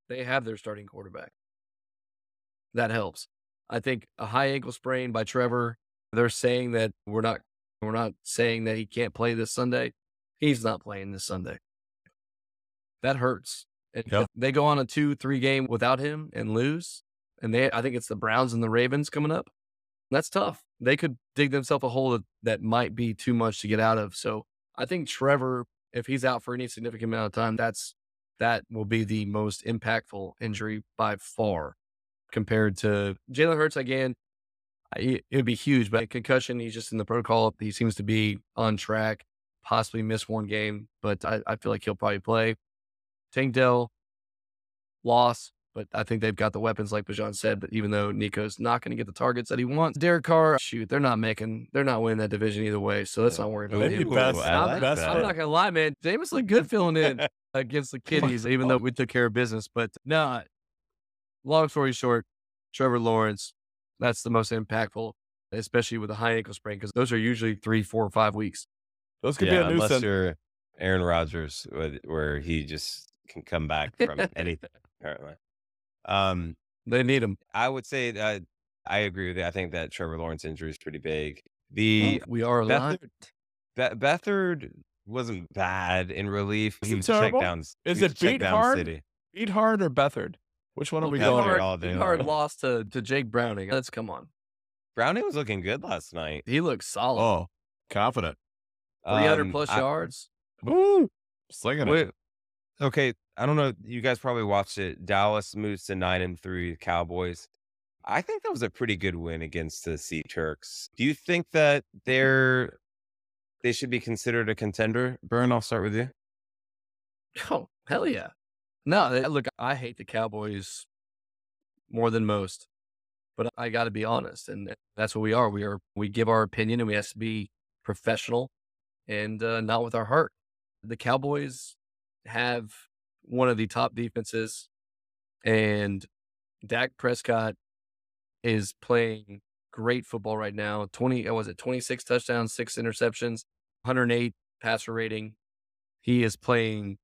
They have their starting quarterback. That helps. I think a high ankle sprain by Trevor. They're saying that we're not we're not saying that he can't play this Sunday. He's not playing this Sunday. That hurts. Yep. They go on a two, three game without him and lose. And they I think it's the Browns and the Ravens coming up. That's tough. They could dig themselves a hole that, that might be too much to get out of. So I think Trevor, if he's out for any significant amount of time, that's that will be the most impactful injury by far compared to Jalen Hurts again. It would be huge, but concussion, he's just in the protocol. He seems to be on track, possibly miss one game, but I, I feel like he'll probably play. Tank Dell, loss, but I think they've got the weapons, like Bijon said. But even though Nico's not going to get the targets that he wants, Derek Carr, shoot, they're not making, they're not winning that division either way. So let's not worry about it. Best, I'm, best I'm not going to lie, man. Jameis looked good filling in against the Kitties, even though we took care of business. But no, long story short, Trevor Lawrence, that's the most impactful, especially with a high ankle sprain, because those are usually three, four, or five weeks. Those could yeah, be a nuisance. Unless you're Aaron Rodgers, where he just can come back from anything, apparently. Um, they need him. I would say that I agree with you. I think that Trevor Lawrence injury is pretty big. The we are Beathard, Be- Beathard wasn't bad in relief. Is he was check downs. Is it beat hard? City. Beat hard or Beathard? Which one are we going? Hard, all day hard lost to, to Jake Browning. Let's come on. Browning was looking good last night. He looked solid. Oh, confident. 300 um, plus I, yards. Ooh, slinging Wait, it. Okay, I don't know. You guys probably watched it. Dallas moves to nine and three. Cowboys. I think that was a pretty good win against the Sea Turks. Do you think that they're they should be considered a contender? Birn, I'll start with you. Oh hell yeah! No, look, I hate the Cowboys more than most, but I got to be honest, and that's what we are. We are we give our opinion, and we have to be professional and uh, not with our heart. The Cowboys have one of the top defenses, and Dak Prescott is playing great football right now. Twenty, uh, was it twenty six touchdowns, six interceptions, one hundred eight passer rating. He is playing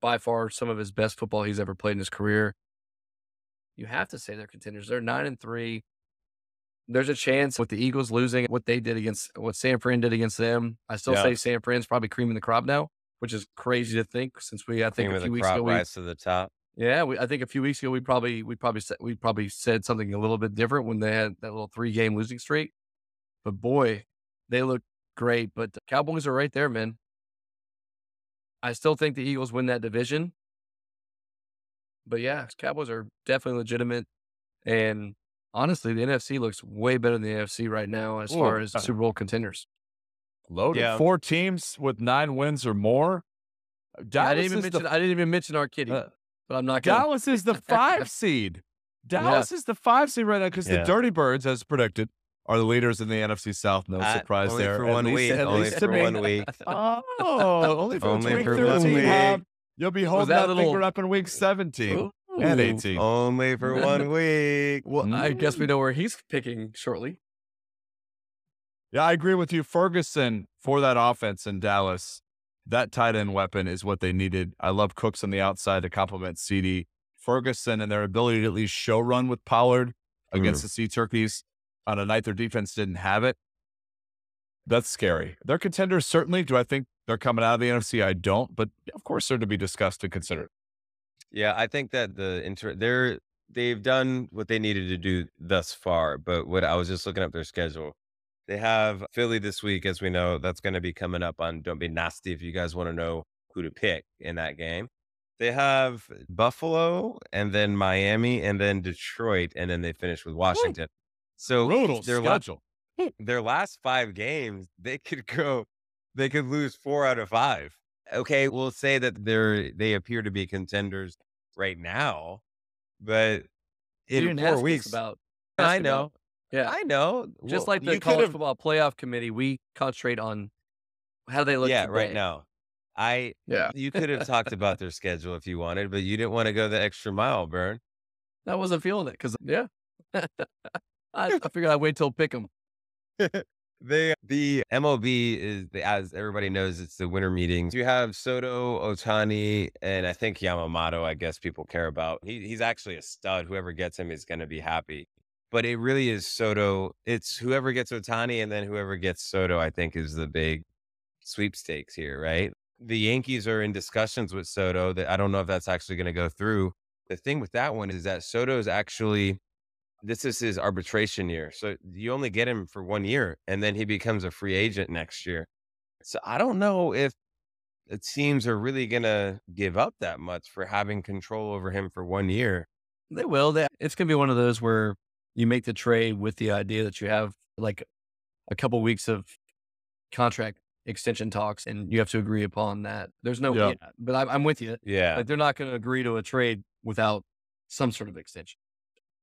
by far some of his best football he's ever played in his career. You have to say they're contenders. They're nine and three. There's a chance with the Eagles losing what they did against what San Fran did against them. I still yeah. say San Fran's probably creaming the crop now, which is crazy to think since we I think Cream a few weeks ago we rise to the top. Yeah, we, I think a few weeks ago we probably we probably said we probably said something a little bit different when they had that little three game losing streak. But boy, they look great. But the Cowboys are right there, man. I still think the Eagles win that division. But yeah, Cowboys are definitely legitimate. And honestly, the NFC looks way better than the AFC right now as Ooh, far as uh Super Bowl contenders. Loaded. Yeah. Four teams with nine wins or more. Yeah, I didn't even mention. The, I didn't even mention our kitty, uh, but I'm not. Gonna. Dallas is the five seed. Dallas yeah. is the five seed right now because yeah. the Dirty Birds, as predicted, are the leaders in the NFC South. No At, surprise only there. For one week. Only for one week. Oh, only for, only for one week. You'll be holding that, that little... finger up in week 17 Ooh. and 18. Only for one week. Well, I guess we know where he's picking shortly. Yeah, I agree with you. Ferguson for that offense in Dallas, that tight end weapon is what they needed. I love Cooks on the outside to complement CeeDee. Ferguson and their ability to at least show run with Pollard against mm. the Sea Turkeys on a night their defense didn't have it. That's scary. They're contenders, certainly. Do I think they're coming out of the NFC? I don't, but of course they're to be discussed and considered. Yeah, I think that the inter they're they've done what they needed to do thus far. But what I was just looking up their schedule. They have Philly this week, as we know. That's going to be coming up on Don't Be Nasty if you guys want to know who to pick in that game. They have Buffalo and then Miami and then Detroit, and then they finish with Washington. So Brutal their schedule. their last five games, they could go, they could lose four out of five. Okay, we'll say that they're they appear to be contenders right now, but in four weeks, about. I know, Yeah. I know. Just Well, like the college could've- football playoff committee, we concentrate on how they look yeah, right now. I Yeah. you could have talked about their schedule if you wanted, but you didn't want to go the extra mile, Birn. I wasn't feeling it because, yeah. I, I figured I'd wait till pick them. They the MLB is the, as everybody knows, it's the winter meetings. You have Soto, Ohtani, and I think Yamamoto. I guess people care about. He, he's actually a stud. Whoever gets him is going to be happy. But it really is Soto. It's whoever gets Ohtani, and then whoever gets Soto. I think is the big sweepstakes here, right? The Yankees are in discussions with Soto. That I don't know if that's actually going to go through. The thing with that one is that Soto is actually this is his arbitration year. So you only get him for one year and then he becomes a free agent next year. So I don't know if the teams are really going to give up that much for having control over him for one year. They will. They, it's going to be one of those where you make the trade with the idea that you have like a couple weeks of contract extension talks and you have to agree upon that. There's no, Yeah. yeah, but I'm, I'm with you. Yeah. Like they're not going to agree to a trade without some sort of extension.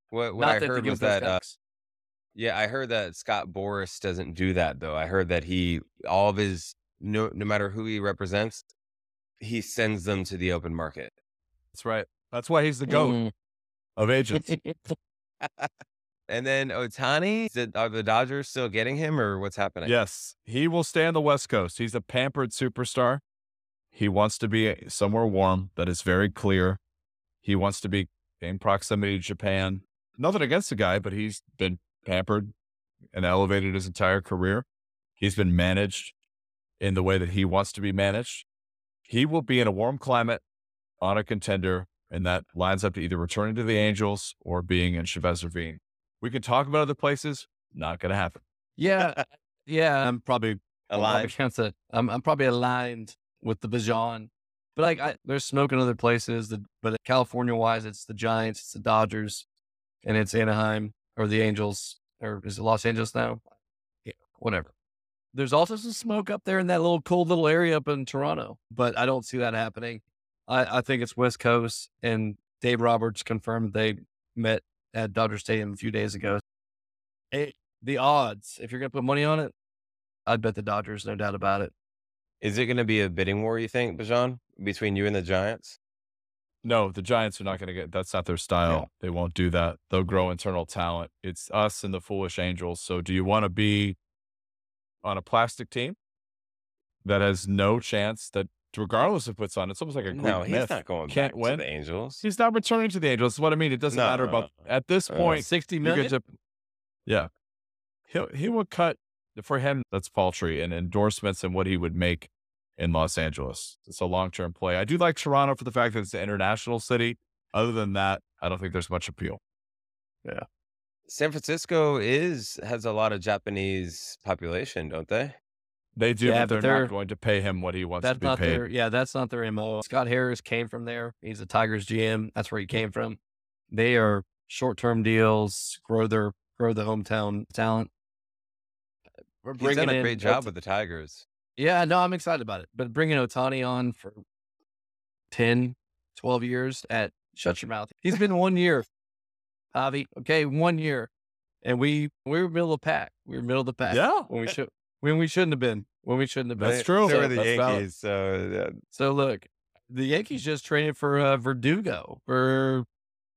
What, what I that heard was that, uh, yeah, I heard that Scott Boras doesn't do that though. I heard that he, all of his, no, no matter who he represents, he sends them to the open market. That's right. That's why he's the goat Mm. of agents. And then Ohtani, are the Dodgers still getting him or what's happening? Yes, he will stay on the West Coast. He's a pampered superstar. He wants to be somewhere warm. That is very clear. He wants to be in proximity to Japan. Nothing against the guy, but he's been pampered and elevated his entire career. He's been managed in the way that he wants to be managed. He will be in a warm climate on a contender, and that lines up to either returning to the Angels or being in Chavez Ravine. We can talk about other places. Not going to happen. yeah. Yeah. I'm probably I'm probably Alive. I'm, I'm probably aligned with the Bijon. But like, I, there's smoke in other places. That, but California wise, it's the Giants, it's the Dodgers, and it's Anaheim or the Angels, or is it Los Angeles now? Yeah, whatever. There's also some smoke up there in that little cold little area up in Toronto, but I don't see that happening. I, I think it's West Coast, and Dave Roberts confirmed they met at Dodger Stadium a few days ago. Eh, the odds, if you're going to put money on it, I'd bet the Dodgers, no doubt about it. Is it going to be a bidding war, you think, Bijon, between you and the Giants? No, the Giants are not going to get. That's not their style. They won't do that. They'll grow internal talent. It's us and the foolish Angels. So, do you want to be on a plastic team that has no chance that, regardless of what's on, it's almost like a Greek No, he's myth. not going Can't back win. to the Angels. He's not returning to the Angels. That's what I mean. It doesn't No, matter no, about at this Uh, point. 60 you million? yeah, he he would cut for him. That's paltry and endorsements and what he would make in Los Angeles. It's a long term play. I do like Toronto for the fact that it's an international city. Other than that, I don't think there's much appeal. Yeah. San Francisco is has a lot of Japanese population, don't they? They do, Yeah, but they're, but they're- not going to pay him what he wants That's to be not paid. their, yeah, that's not their MO. Scott Harris came from there. He's a Tigers GM. That's where he came from. They are short term deals, grow their, grow the hometown talent. We're He's done a in great job Ot- with the Tigers. Yeah, no, I'm excited about it. But bringing Ohtani on for 10, 12 years at shut your mouth. He's been one year, Javi. Okay, one year. And we we were middle of the pack. We were middle of the pack. Yeah. When we should when we shouldn't have been. When we shouldn't have been. That's true. So were the valid. Yankees. So So look, the Yankees just traded for uh, Verdugo for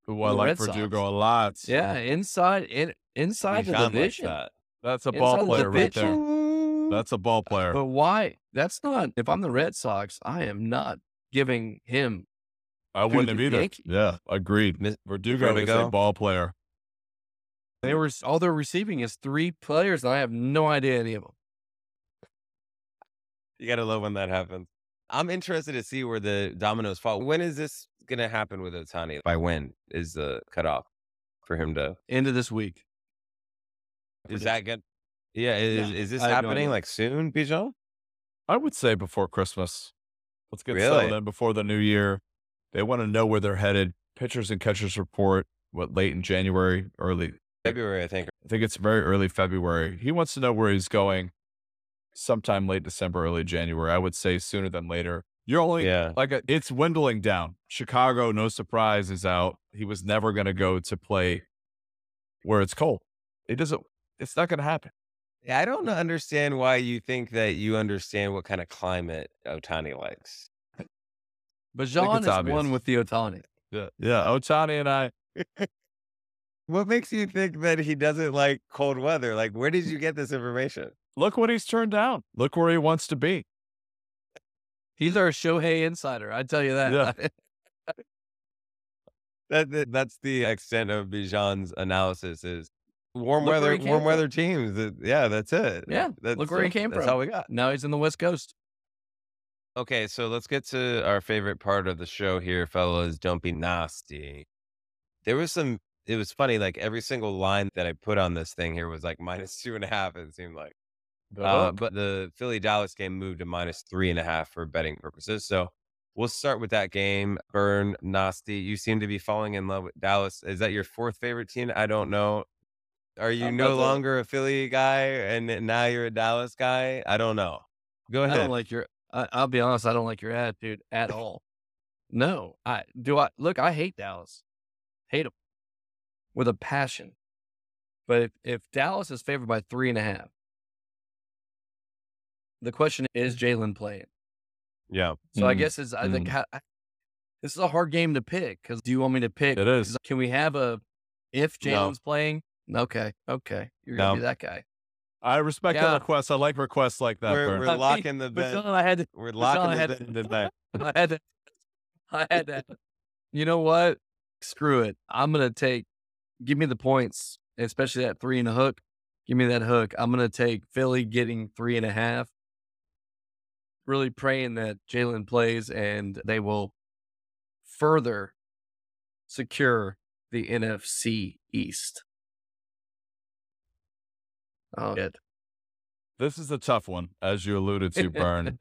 Who I like Red Sox. Verdugo a lot. yeah inside in uh, inside the division. that. That's a ball Inside the player right there. That's a ball player. But why? That's not. If I'm the Red Sox, I am not giving him. I wouldn't the have either. Yankees. Yeah, agreed. Verdugo is a ball player. They were all they're receiving is three players, and I have no idea any of them. You gotta love when that happens. I'm interested to see where the dominoes fall. When is this gonna happen with Ohtani? By when is the cutoff for him to? End of this week. Is that good? Yeah, is, Yeah, is this have no happening like soon, Bijon? I would say before Christmas. Let's get Really? settled in before the new year. They want to know where they're headed. Pitchers and catchers report what late in January, early. February, I think. I think it's very early February. He wants to know where he's going sometime late December, early January. I would say sooner than later. You're only Yeah. like a, it's dwindling down. Chicago, no surprise, is out. He was never going to go to play where it's cold. It doesn't. It's not going to happen. Yeah, I don't understand why you think that you understand what kind of climate Ohtani likes. But John it's is obvious. one with the Ohtani. Yeah, yeah. Ohtani and I. What makes you think that he doesn't like cold weather? Like, where did you get this information? Look what he's turned down. Look where he wants to be. He's our Shohei insider. I tell you that. Yeah. That, that that's the extent of Bijon's analysis is warm Look weather he came warm from. weather teams. Yeah, that's it. Yeah, that's look where he it. came That's from. all we got. now he's in the West Coast. Okay, so let's get to our favorite part of the show here, fellas. Don't be nasty. There was some. It was funny. Like every single line that I put on this thing here was like minus two and a half. It seemed like. Uh, but the Philly Dallas game moved to minus three and a half for betting purposes. So we'll start with that game. Birn Nasty, you seem to be falling in love with Dallas. Is that your fourth favorite team? I don't know. Are you I'm no to- longer a Philly guy and now you're a Dallas guy? I don't know. Go ahead. I don't like your. I, I'll be honest. I don't like your attitude at all. No, I do. I look. I hate Dallas. Hate them with a passion. But if, if Dallas is favored by three and a half, the question is Jalen playing. yeah. So I Mm, guess is I think ha- I- this is a hard game to pick because do you want me to pick? It is. Can we have a if No. Jalen's playing? Okay, okay, you're gonna No. be that guy. I respect Yeah. that request. I like requests like that. We're, we're locking the But bet. I had to We're John, locking I the had bet to- I had to, I had to. You know what? Screw it. I'm gonna take. Give me the points, especially that three and a hook. Give me that hook. I'm gonna take Philly getting three and a half. Really praying that Jalen plays and they will further secure the NFC East. Oh, good. This is a tough one, as you alluded to, Birn.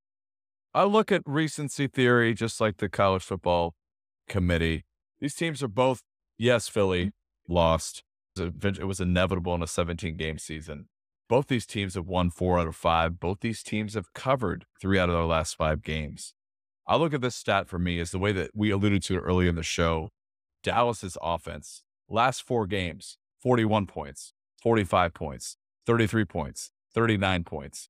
I look at recency theory just like the college football committee. These teams are both, yes, Philly lost. It was- It was inevitable in a 17 game season. Both these teams have won four out of five. Both these teams have covered three out of their last five games. I look at this stat for me as the way that we alluded to earlier in the show. Dallas's offense, last four games, 41 points, 45 points, 33 points, 39 points.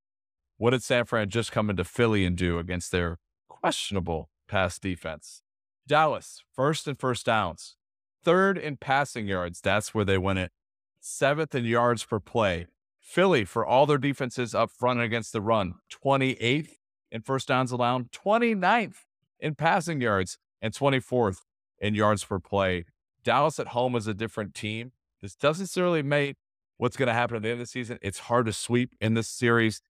What did San Fran just come into Philly and do against their questionable pass defense? Dallas, first and first downs, third in passing yards. That's where they win it. Seventh in yards per play. Philly, for all their defenses up front and against the run, 28th in first downs allowed, 29th in passing yards, and 24th in yards per play. Dallas at home is a different team. This doesn't necessarily make what's going to happen at the end of the season. It's hard to sweep in this series.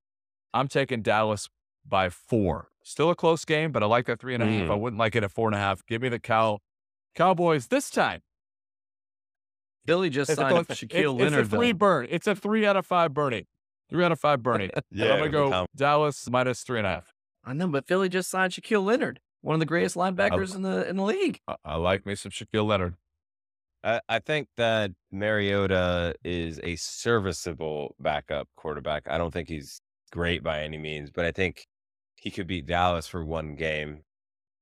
I'm taking Dallas by four. Still a close game, but I like that three and a half. Mm. I wouldn't like it at four and a half. Give me the cow Cowboys this time. Philly just It's signed close- up it's- Shaquille it's Leonard. a three though. Birn. It's a three out of five Bernie. Three out of five Bernie. Yeah, I'm gonna go Tom. Dallas minus three and a half. I know, but Philly just signed Shaquille Leonard, one of the greatest linebackers in the in the league. I, I like me some Shaquille Leonard. I, I think that Mariota is a serviceable backup quarterback. I don't think he's great by any means, but I think he could beat Dallas for one game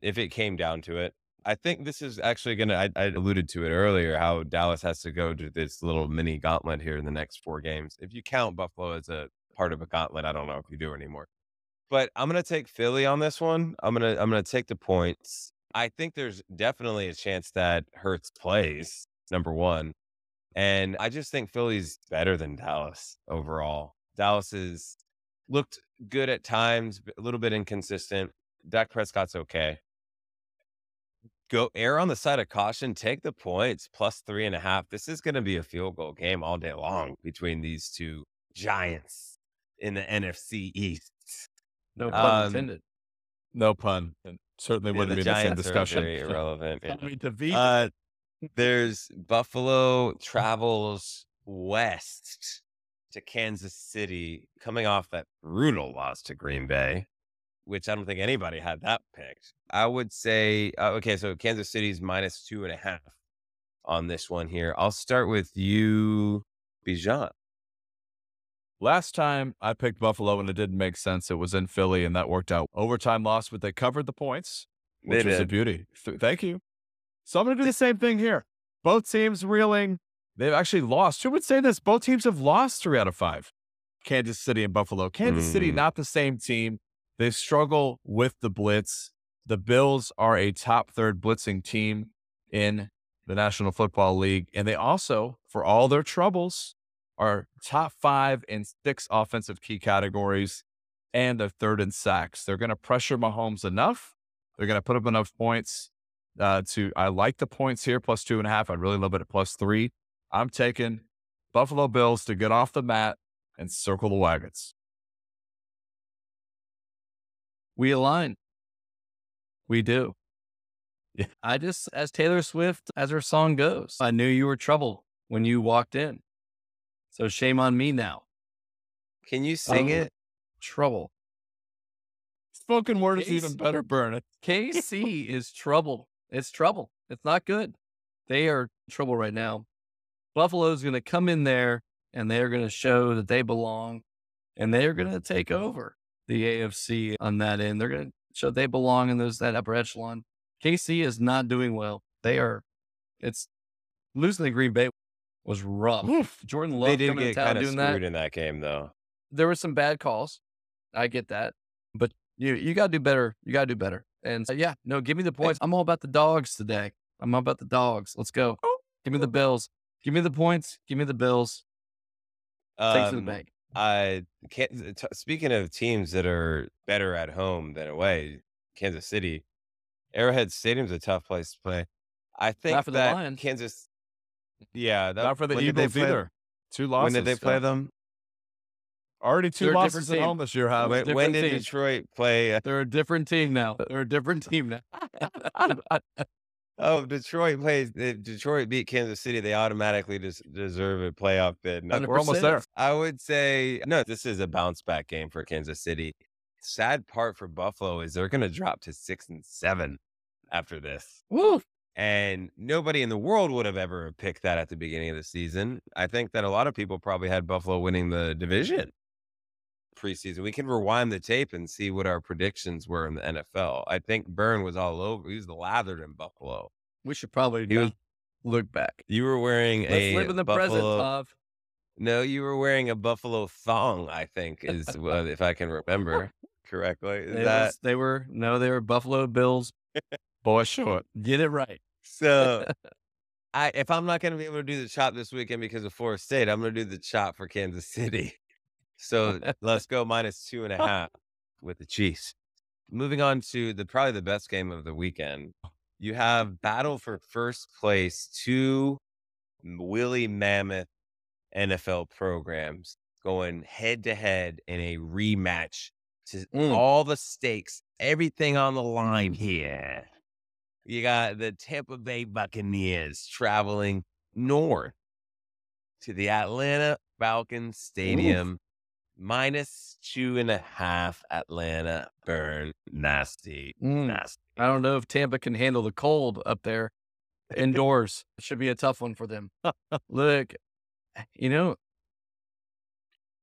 if it came down to it. I think this is actually going to, I alluded to it earlier, how Dallas has to go to this little mini gauntlet here in the next four games. If you count Buffalo as a part of a gauntlet, I don't know if you do anymore. But I'm going to take Philly on this one. I'm going to, I'm going to take the points. I think there's definitely a chance that Hurts plays number one. And I just think Philly's better than Dallas overall. Dallas has looked good at times, a little bit inconsistent. Dak Prescott's okay. Go err on the side of caution. Take the points plus three and a half. This is going to be a field goal game all day long between these two giants in the NFC East. No pun Um, intended. No pun. And certainly Yeah, wouldn't the be the same Giants are discussion. very irrelevant. yeah. I mean, DeVito. Uh, there's Buffalo travels west to Kansas City, coming off that brutal loss to Green Bay, which I don't think anybody had that picked. I would say, uh, okay, so Kansas City's minus two and a half on this one here. I'll start with you, Bijon. Last time I picked Buffalo and it didn't make sense. It was in Philly and that worked out. Overtime loss, but they covered the points, which was a beauty. Th- thank you. So I'm going to do the same thing here. Both teams reeling. They've actually lost. Who would say this? Both teams have lost three out of five. Kansas City and Buffalo. Kansas City, Mhm. not the same team. They struggle with the blitz. The Bills are a top third blitzing team in the National Football League. And they also, for all their troubles, are top five in six offensive key categories and they're third in sacks. They're going to pressure Mahomes enough. They're going to put up enough points uh, to. I like the points here, plus two and a half. I'd really love it at plus three. I'm taking Buffalo Bills to get off the mat and circle the wagons. We align. We do. Yeah. I just, as Taylor Swift, as her song goes, I knew you were trouble when you walked in. So shame on me now. Can you sing Oh. it? Trouble. Spoken word is even better, Burn it. KC is trouble. It's trouble. It's not good. They are in trouble right now. Buffalo's going to come in there and they're going to show that they belong and they're going to take over the AFC on that end. They're going to show they belong in those that upper echelon. KC is not doing well. They are. It's losing to Green Bay was rough. Jordan Love They did coming get kind of doing screwed that. in that game, though. There were some bad calls. I get that, but you you got to do better. You got to do better. And so, yeah, no, give me the points. I'm all about the dogs today. I'm all about the dogs. Let's go. Give me the Bills. Give me the points. Give me the Bills. Take it to the Um, bank. I can't. T- speaking of teams that are better at home than away, Kansas City, Arrowhead Stadium's a tough place to play. I think for the that Lions. Kansas. Yeah, that, Not for the when did they Eagles play- either. Two losses. When did they play Scott. them? Already 2 They're a losses at home this year. Have When, when did team. Detroit play? uh, They're a different team now. They're a different team now. Oh, Detroit plays. If Detroit beat Kansas City, they automatically des- deserve a playoff bid. No, We're almost there. I would say no. This is a bounce back game for Kansas City. Sad part for Buffalo is they're going to drop to six and seven after this. Woo. And nobody in the world would have ever picked that at the beginning of the season. I think that a lot of people probably had Buffalo winning the division preseason. We can rewind the tape and see what our predictions were in the NFL. I think Birn was all over. He was lathered in Buffalo. We should probably was- look back. You were wearing Let's a live in the present, Buffalo. No, you were wearing a Buffalo thong. I think is what, if I can remember correctly. Is They, that was- they were no, they were Buffalo Bills. Boy, short. Get it right. so? I if I'm not going to be able to do the chop this weekend because of Forest State, I'm going to do the chop for Kansas City. So let's go minus two and a half with the Chiefs. Moving on to the probably the best game of the weekend. You have battle for first place, two Willie Mammoth NFL programs going head to head in a rematch to Mm. all the stakes, everything on the line here. You got the Tampa Bay Buccaneers traveling north to the Atlanta Falcons Stadium, minus two and a half Atlanta Birn nasty, Mm. nasty. I don't know if Tampa can handle the cold up there indoors. It should be a tough one for them. Look, you know,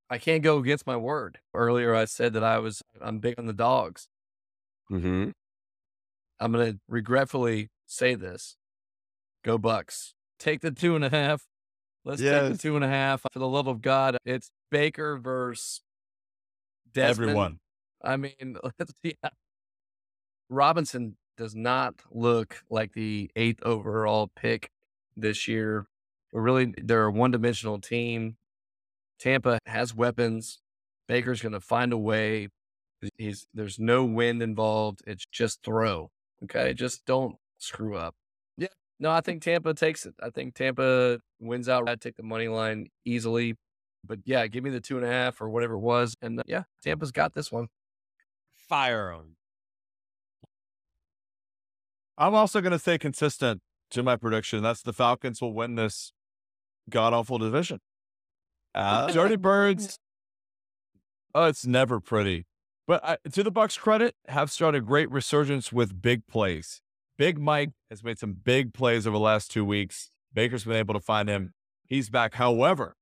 I can't go against my word. Earlier, I said that I was I'm big on the dogs. Mm-hmm. I'm gonna regretfully say this. Go Bucks. Take the two and a half. Let's take Yes. the two and a half. For the love of God, it's Baker versus Desmond. Everyone. I mean, yeah. Robinson does not look like the eighth overall pick this year. We're really they're a one dimensional team. Tampa has weapons. Baker's going to find a way. He's there's no wind involved. It's just throw. Okay, just don't screw up. Yeah, no, I think Tampa takes it. I think Tampa wins out. I take the money line easily. But yeah, give me the two and a half or whatever it was, and uh, yeah, Tampa's got this one. Fire them. I'm also going to stay consistent to my prediction. That's the Falcons will win this god awful division. Uh, Dirty Birds. Oh, it's never pretty. But I, to the Bucks' credit, have started a great resurgence with big plays. Big Mike has made some big plays over the last two weeks. Baker's been able to find him. He's back. However,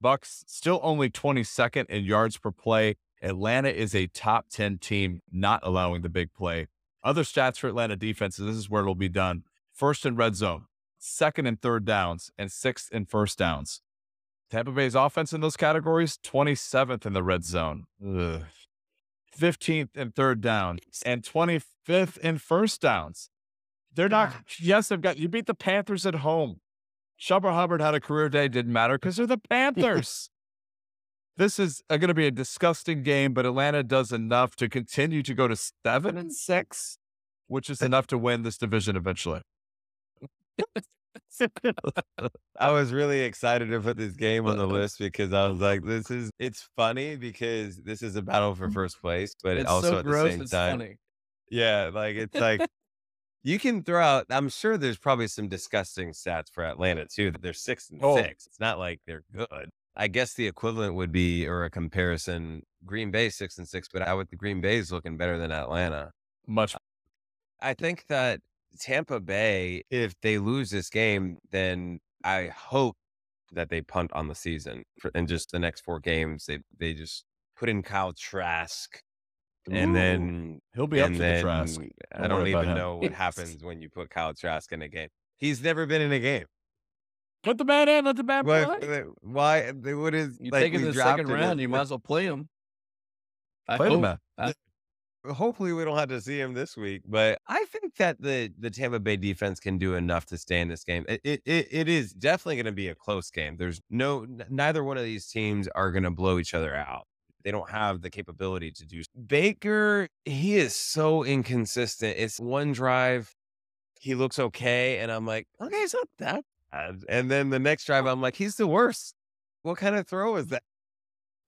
Bucs still only 22nd in yards per play. Atlanta is a top 10 team, not allowing the big play. Other stats for Atlanta defenses, this is where it'll be done. First in red zone, second and third downs, and sixth in first downs. Tampa Bay's offense in those categories, 27th in the red zone, Ugh. 15th in third down, and 25th in first downs. They're not, yes, they've got, you beat the Panthers at home. Chuba Hubbard had a career day, didn't matter because they're the Panthers. this is going to be a disgusting game, but Atlanta does enough to continue to go to seven and six, which is enough to win this division eventually. I was really excited to put this game on the list because I was like, this is it's funny because this is a battle for mm. first place, but It's also so at gross. the same time. funny. Yeah, like it's like you can throw out I'm sure there's probably some disgusting stats for Atlanta too. that They're six and Oh. six. It's not like they're good. I guess the equivalent would be or a comparison, Green Bay six and six, but I would the Green Bay's looking better than Atlanta. Much. Uh, I think that Tampa Bay, if they lose this game, then I hope that they punt on the season for, and just the next four games. They they just put in Kyle Trask, and Ooh, then he'll be up to for the then Trask. I Don't don't even know what happens when you put Kyle Trask in a game. He's never been in a game. Put the bad in, let the bad play. Uh, why? Uh, why? they- What is You like take it in the second drafted round, it- you might as well play him. I Play the hope- man. hopefully we don't have to see him this week but i think that the the tampa bay defense can do enough to stay in this game it it, it, it is definitely going to be a close game there's no neither one of these teams are going to blow each other out they don't have the capability to do baker he is so inconsistent it's one drive he looks okay and i'm like okay it's not that bad and then the next drive i'm like he's the worst what kind of throw is that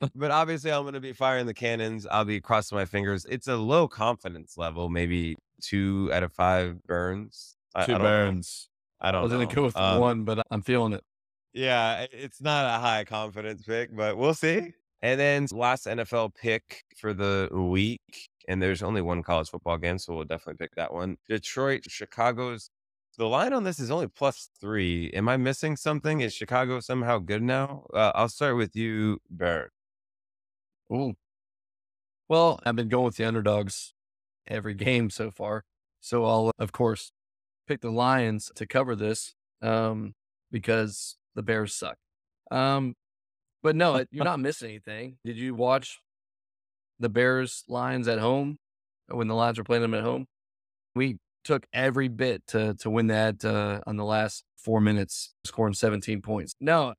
but obviously I'm going to be firing the cannons. I'll be crossing my fingers. It's a low confidence level, maybe two out of five burns. Two I don't know. Burns. I I don't was know. going to go with Um, one, but I'm feeling it. Yeah, it's not a high confidence pick, but we'll see. And then last NFL pick for the week, and there's only one college football game, so we'll definitely pick that one. Detroit, Chicago's. The line on this is only plus three. Am I missing something? Is Chicago somehow good now? Uh, I'll start with you, Barrett. Ooh. Well, I've been going with the underdogs every game so far. So I'll, of course, pick the Lions to cover this um, because the Bears suck. Um, but no, you're not missing anything. Did you watch the Bears Lions at home when the Lions were playing them at home? We took every bit to to win that uh, on the last four minutes, scoring 17 points. No,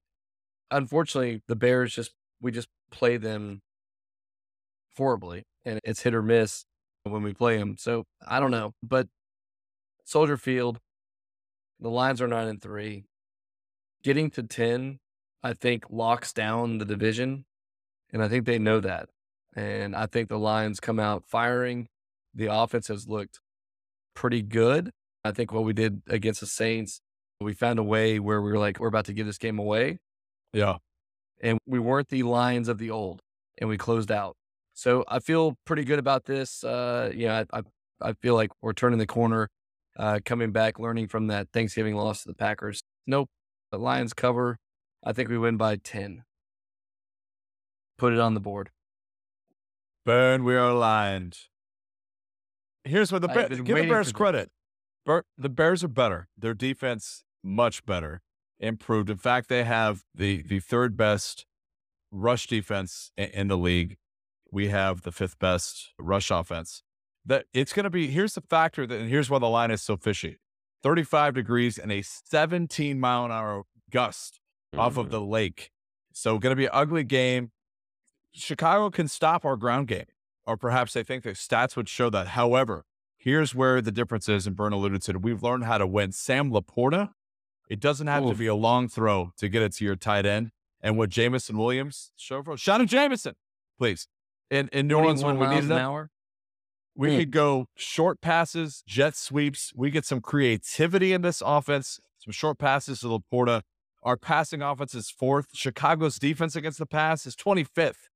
unfortunately, the Bears just we just play them horribly, and it's hit or miss when we play them. So I don't know, but Soldier Field, the Lions are nine and three. Getting to ten, I think, locks down the division, and I think they know that. And I think the Lions come out firing. The offense has looked pretty good. I think what we did against the Saints, we found a way where we were like, we're about to give this game away Yeah. and we weren't the Lions of the old, and we closed out. So I feel pretty good about this. Uh, you know, I, I I feel like we're turning the corner, uh, coming back, learning from that Thanksgiving loss to the Packers. Nope, the Lions cover. I think we win by ten. Put it on the board. Birn, we are aligned. Here's what the Bears, give the Bears credit. Ber- the Bears are better. Their defense much better, improved. In fact, they have the the third best rush defense in, in the league. We have the fifth best rush offense. That it's going to be. Here's the factor that, and here's why the line is so fishy. 35 degrees and a 17 mile an hour gust off of Mhm. the lake. So going to be an ugly game. Chicago can stop our ground game, or perhaps they think the stats would show that. However, here's where the difference is, and Birn alluded to it. We've learned how to win. Sam LaPorta, it doesn't have to be a long throw to get it to your tight end. And with Jameson Williams, show for Shannon Jameson, please. In, in New Orleans, when 21 we needed an hour. we Mm. could go short passes, jet sweeps. We get some creativity in this offense, some short passes to LaPorta. Our passing offense is fourth. Chicago's defense against the pass is 25th.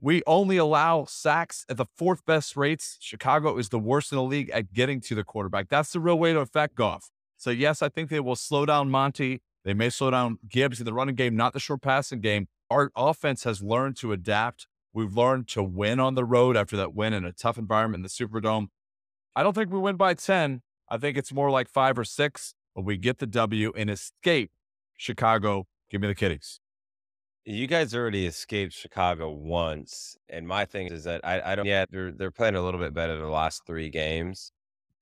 We only allow sacks at the fourth best rates. Chicago is the worst in the league at getting to the quarterback. That's the real way to affect Goff. So, yes, I think they will slow down Monty. They may slow down Gibbs in the running game, not the short passing game. Our offense has learned to adapt. We've learned to win on the road after that win in a tough environment in the Superdome. I don't think we win by 10. I think it's more like five or six, but we get the W and escape Chicago. Give me the kitties. You guys already escaped Chicago once, and my thing is that I, I don't. Yeah, they're they're playing a little bit better the last three games.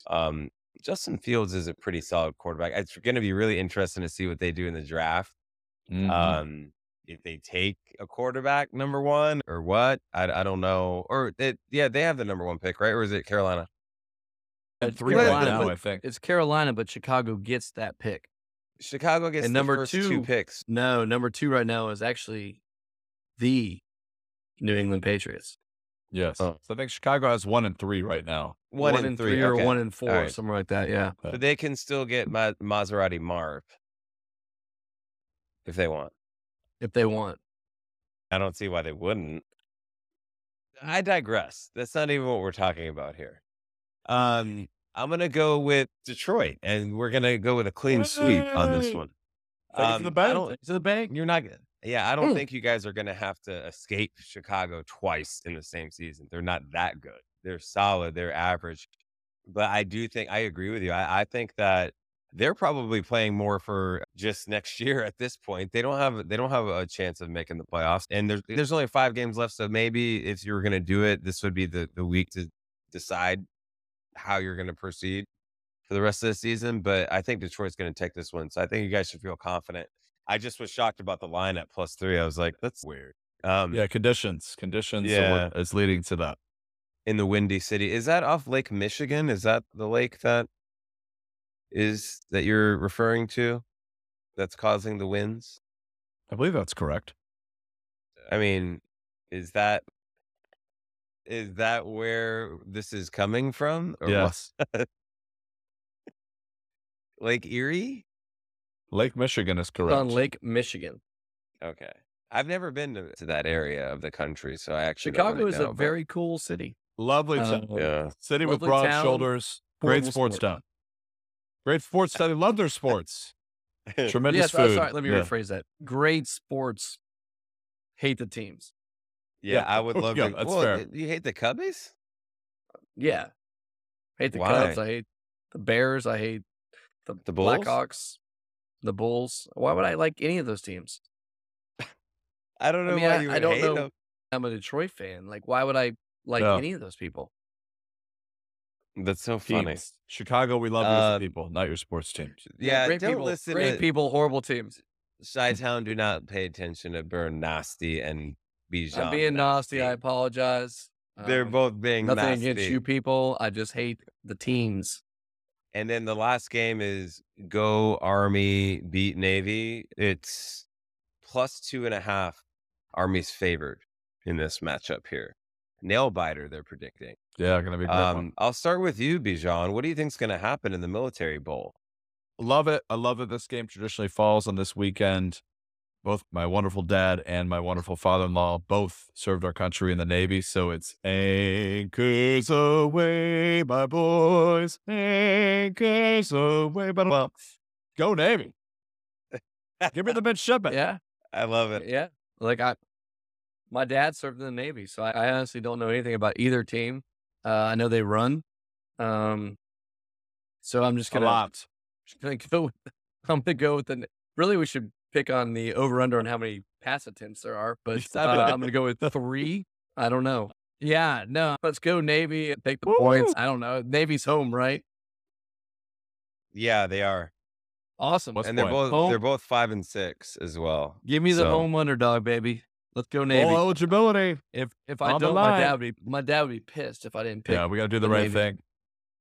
Um, Justin Fields is a pretty solid quarterback. It's going to be really interesting to see what they do in the draft. Mm-hmm. Um, if they take a quarterback number one or what, I, I don't know. Or it, yeah, they have the number one pick, right? Or is it Carolina? It's Three right Carolina, now, I think. It's Carolina, but Chicago gets that pick. Chicago gets And the number first two- two picks. No, number two right now is actually the New England Patriots. Yes. Oh. So I think Chicago has one and three right now. One, and and three, or okay. one and four, All right. something like that. Yeah. But they can still get Ma- Maserati Marv if they want. If they want. I don't see why they wouldn't. I digress. That's not even what we're talking about here. Um, I'm gonna go with Detroit, and we're gonna go with a clean sweep on this one. It to Um, the bank. To the bank. You're not. Yeah, I don't Mm. think you guys are gonna have to escape Chicago twice in the same season. They're not that good. They're solid. They're average. But I do think I agree with you. I, I think that they're probably playing more for just next year at this point. They don't have they don't have a chance of making the playoffs. And there's there's only five games left. So maybe if you were gonna do it, this would be the, the week to decide how you're gonna proceed for the rest of the season. But I think Detroit's gonna take this one. So I think you guys should feel confident. I just was shocked about the line at plus three. I was like, that's weird. Um, Yeah, conditions. Conditions Yeah. is leading to that. in the Windy City. Is that off Lake Michigan? Is that the lake that is that you're referring to that's causing the winds? I believe that's correct. I mean, is that is that where this is coming from? Or? Yes. Lake Erie? Lake Michigan is It's correct. on Lake Michigan. Okay. I've never been to, to that area of the country, so I actually don't Chicago really is know, a but- very cool city. Lovely Uh, town. yeah. City with lovely broad town, shoulders. Great horrible sports sport. town. Great sports town. They love their sports. Tremendous Yes, uh, food. sorry, let me Yeah. rephrase that. Great sports. Hate the teams. Yeah. I would love Yeah, to. that's well, fair. You hate the Cubbies? Yeah. I Hate the Why? Cubs. I hate the Bears. I hate the, The Bulls? Blackhawks. The Bulls. Why would I like any of those teams? I don't I know mean, why I- you I would don't hate know. them. I'm a Detroit fan. Like, why would I like Yeah. any of those people? That's so funny. Teams. Chicago, we love Um, people, not your sports teams. Yeah, great don't people. listen great to people. Horrible teams. Chi Town. Do not pay attention to Birn Nasty and Bijon. I'm being nasty. I apologize. They're Um, both being nothing nasty. against you people. I just hate the teams. And then the last game is Go Army beat Navy. It's plus two and a half. Army's favored in this matchup here. Nail biter, they're predicting. Yeah, gonna be a great one. Um, I'll start with you, Bijon. What do you think's going to happen in the Military Bowl? Love it. I love that this game traditionally falls on this weekend. Both my wonderful dad and my wonderful father-in-law both served our country in the Navy, so it's anchors away, my boys, anchors away. But well, go Navy. Give me the midshipman. Yeah. I love it. Yeah. Like I, my dad served in the Navy, so I, I honestly don't know anything about either team. Uh, I know they run. Um, so I'm just gonna, lot. just gonna go. With, I'm gonna go with the. Really, we should pick on the over under on how many pass attempts there are, but uh, I'm gonna go with three. I don't know. Yeah, no. Let's go Navy and take the Woo! points. I don't know. Navy's home, right? Yeah, they are. Awesome. What's and they're point? both Home- they're both five and six as well. Give me the So- home underdog, baby. Let's go Navy. Full eligibility. if if I on don't, my dad would be my dad would be pissed if I didn't pick. Yeah, we got to do the the right Navy. thing.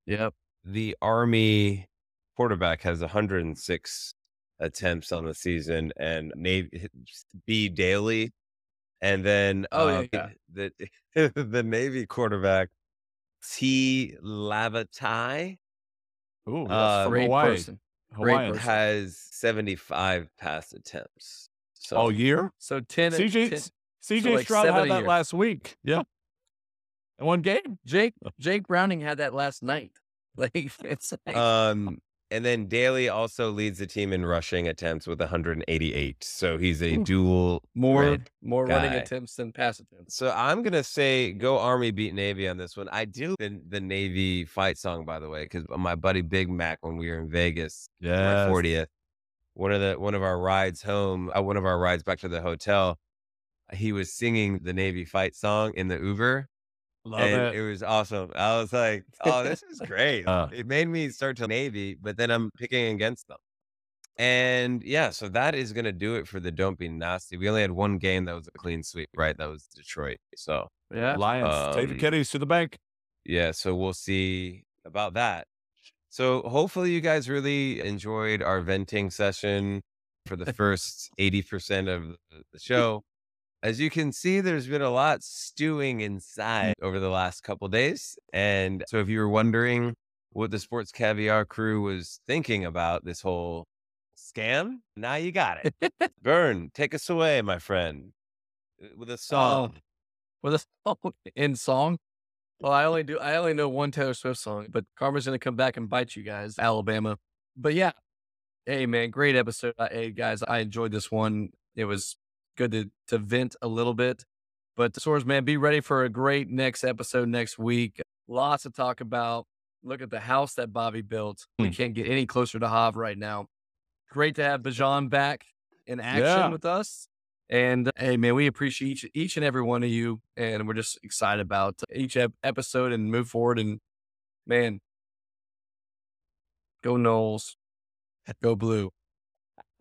Yep. The Army quarterback has 106 attempts on the season, and Navy B Daily, and then Oh, yeah, um, yeah. the the Navy quarterback Tai Lavatai Ooh, Uh, Great Hawaii. person. Great Hawaiian. has 75 pass attempts. So All year? So ten. CJ, 10 CJ like Stroud had that year. last week. Yeah. In one game. Jake Jake Browning had that last night. Like it's like, Um, and then Daily also leads the team in rushing attempts with 188. So he's a Ooh. dual more more running attempts than pass attempts. So I'm gonna say go Army beat Navy on this one. I do the, the Navy fight song by the way because my buddy Big Mac when we were in Vegas Yes. 40th, one of the one of our rides home, uh, one of our rides back to the hotel, he was singing the Navy fight song in the Uber, Love and it. it. was awesome. I was like, oh, this is great. Uh. it made me start to Navy, but then I'm picking against them. And yeah, so that is gonna do it for the Don't Be Nasty. We only had one game that was a clean sweep, right? That was Detroit. So Yeah. Lions. Take the Um, kiddies to the bank. yeah, so we'll see about that. So hopefully you guys really enjoyed our venting session for the first 80% of the- the show. As you can see, there's been a lot stewing inside over the last couple days. And so if you were wondering what the Sports Caviar crew was thinking about this whole scam, now you got it. Birn, take us away, my friend, uh, with a song. With a song in song. Well, I only do I only know one Taylor Swift song, but Karma's gonna come back and bite you guys, Alabama. But yeah. Hey man, great episode. Hey guys, I enjoyed this one. It was good to to vent a little bit. But Swords man, be ready for a great next episode next week. Lots to talk about. Look at the house that Bobby built. We Hmm. can't get any closer to Hav right now. Great to have Bijon back in action Yeah. with us. And hey, man, we appreciate each, each and every one of you. And we're just excited about each ep- episode and move forward. And man, go Noles, go Blue.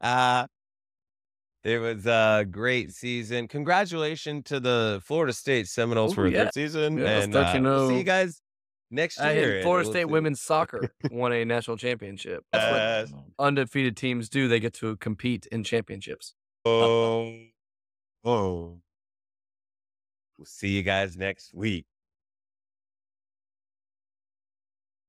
Uh it was a great season. Congratulations to the Florida State Seminoles Oh, for a yeah. good season. Yeah, and uh, we'll see you guys next year. and Florida we'll State women's soccer won a national championship. That's what Uh, undefeated teams do. They get to compete in championships. Oh, oh. We'll see you guys next week.